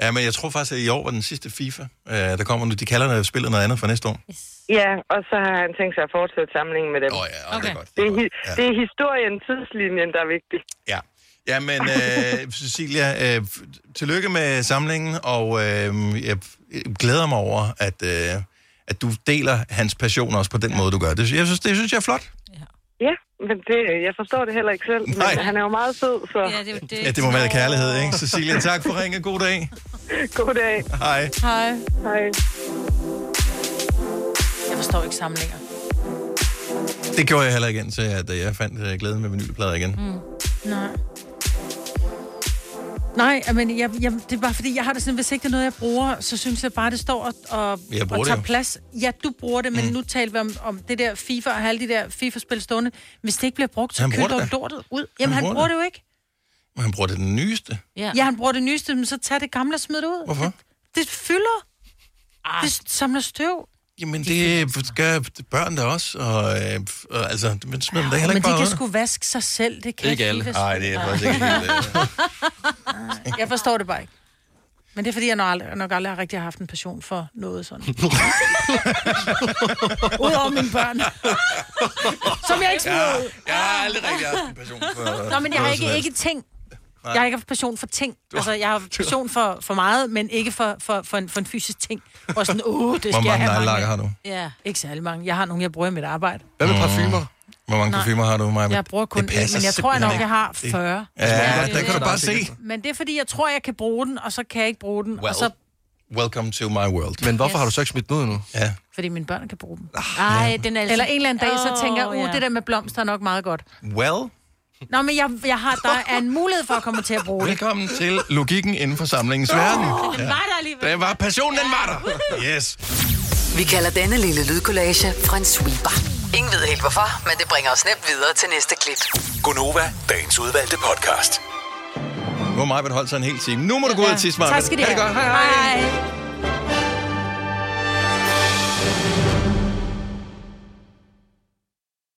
Ja, men jeg tror faktisk, at i år var den sidste FIFA. Øh, der kommer nu, de kalder det spillet noget andet for næste år. Ja, og så har han tænkt sig at fortsætte samlingen med dem. Oh, ja, okay. det er godt. Det er, hi- det er historien, tidslinjen, der er vigtig. Ja. Ja, men øh, [LAUGHS] Cecilia, øh, tillykke med samlingen, og øh, jeg glæder mig over, at, øh, at du deler hans passion også på den måde, du gør. Det, jeg synes, det synes jeg er flot. Ja, men det, jeg forstår det heller ikke selv, Nej. men han er jo meget sød, så... Ja, det, Ja, det må være kærlighed, ikke? Cecilia, tak for ringe. God dag. God dag. Hej. Hej. Hej. Jeg forstår ikke samlinger. Det gjorde jeg heller ikke indtil, at jeg fandt glæden med vinylplader igen. Mm. Nej. Nej, men jeg, jeg, det er bare fordi, jeg har det sådan, hvis ikke det er noget, jeg bruger, så synes jeg bare, det står og, og, og tager plads. Ja, du bruger det, men Mm. nu taler vi om, om det der FIFA og alle de der FIFA-spil stående. Hvis det ikke bliver brugt, så Han køb bruger det dog da. lortet ud. Jamen, Han han, bruger bruger det. det jo ikke. Men han bruger det den nyeste. Ja. ja, han bruger det nyeste, men så tag det gamle og smid det ud. Hvorfor? Det, det fylder. Ah. Det samler støv. Jamen, det skal børn der også, og, øh, og altså, men smider dem da heller Men ikke de bare kan sgu vaske sig selv. Det kan Ikke alle. Nej, det er faktisk ikke helt, øh. Jeg forstår det bare ikke. Men det er fordi, jeg nok aldrig, nok aldrig har rigtig haft en passion for noget sådan. [LAUGHS] Udover mine børn. Som jeg ikke smider Ja, ud. jeg har aldrig rigtig haft en passion for... Nå, men jeg har ikke, ikke ting. Nej. Jeg har ikke haft passion for ting. Altså, jeg har haft passion for, for meget, men ikke for, for, for, en, for en fysisk ting. Og sådan, uh, det [LAUGHS] skal Hvor jeg mange have af. har du? Ja, ikke særlig mange. Jeg har nogle, jeg bruger i mit arbejde. Hvad med parfumer? Hvor mange parfumer har du, Maja? Jeg bruger kun Det en, men jeg tror jeg nok, jeg har ikke. 40. Ja, det der er kan du det. bare se. Men det er fordi, jeg tror, jeg kan bruge den, og så kan jeg ikke bruge den. Well. Og så, Welcome to my world. Men hvorfor Yes. har du så ikke smidt den ud nu? Ja. fordi mine børn kan bruge den. Ej, den er altså... Eller en eller anden dag, så Åh, tænker jeg, uh, ja. det der med blomster er nok meget godt. Well, Nå, men jeg, jeg har, der er en mulighed for at komme til at bruge det. velkommen til logikken inden for samlingens verden. Den Ja. var der alligevel. Det var passionen, den var der. Yes. Vi kalder denne lille lydkollage Frans sweeper. Ingen ved helt hvorfor, men det bringer os nemt videre til næste klip. Gonova, dagens udvalgte podcast. Nu har mig holdt sig en hel time. Nu må du gå ud og tisse, Maja. Tak skal Ha' det have. godt. Hej, hej. hej.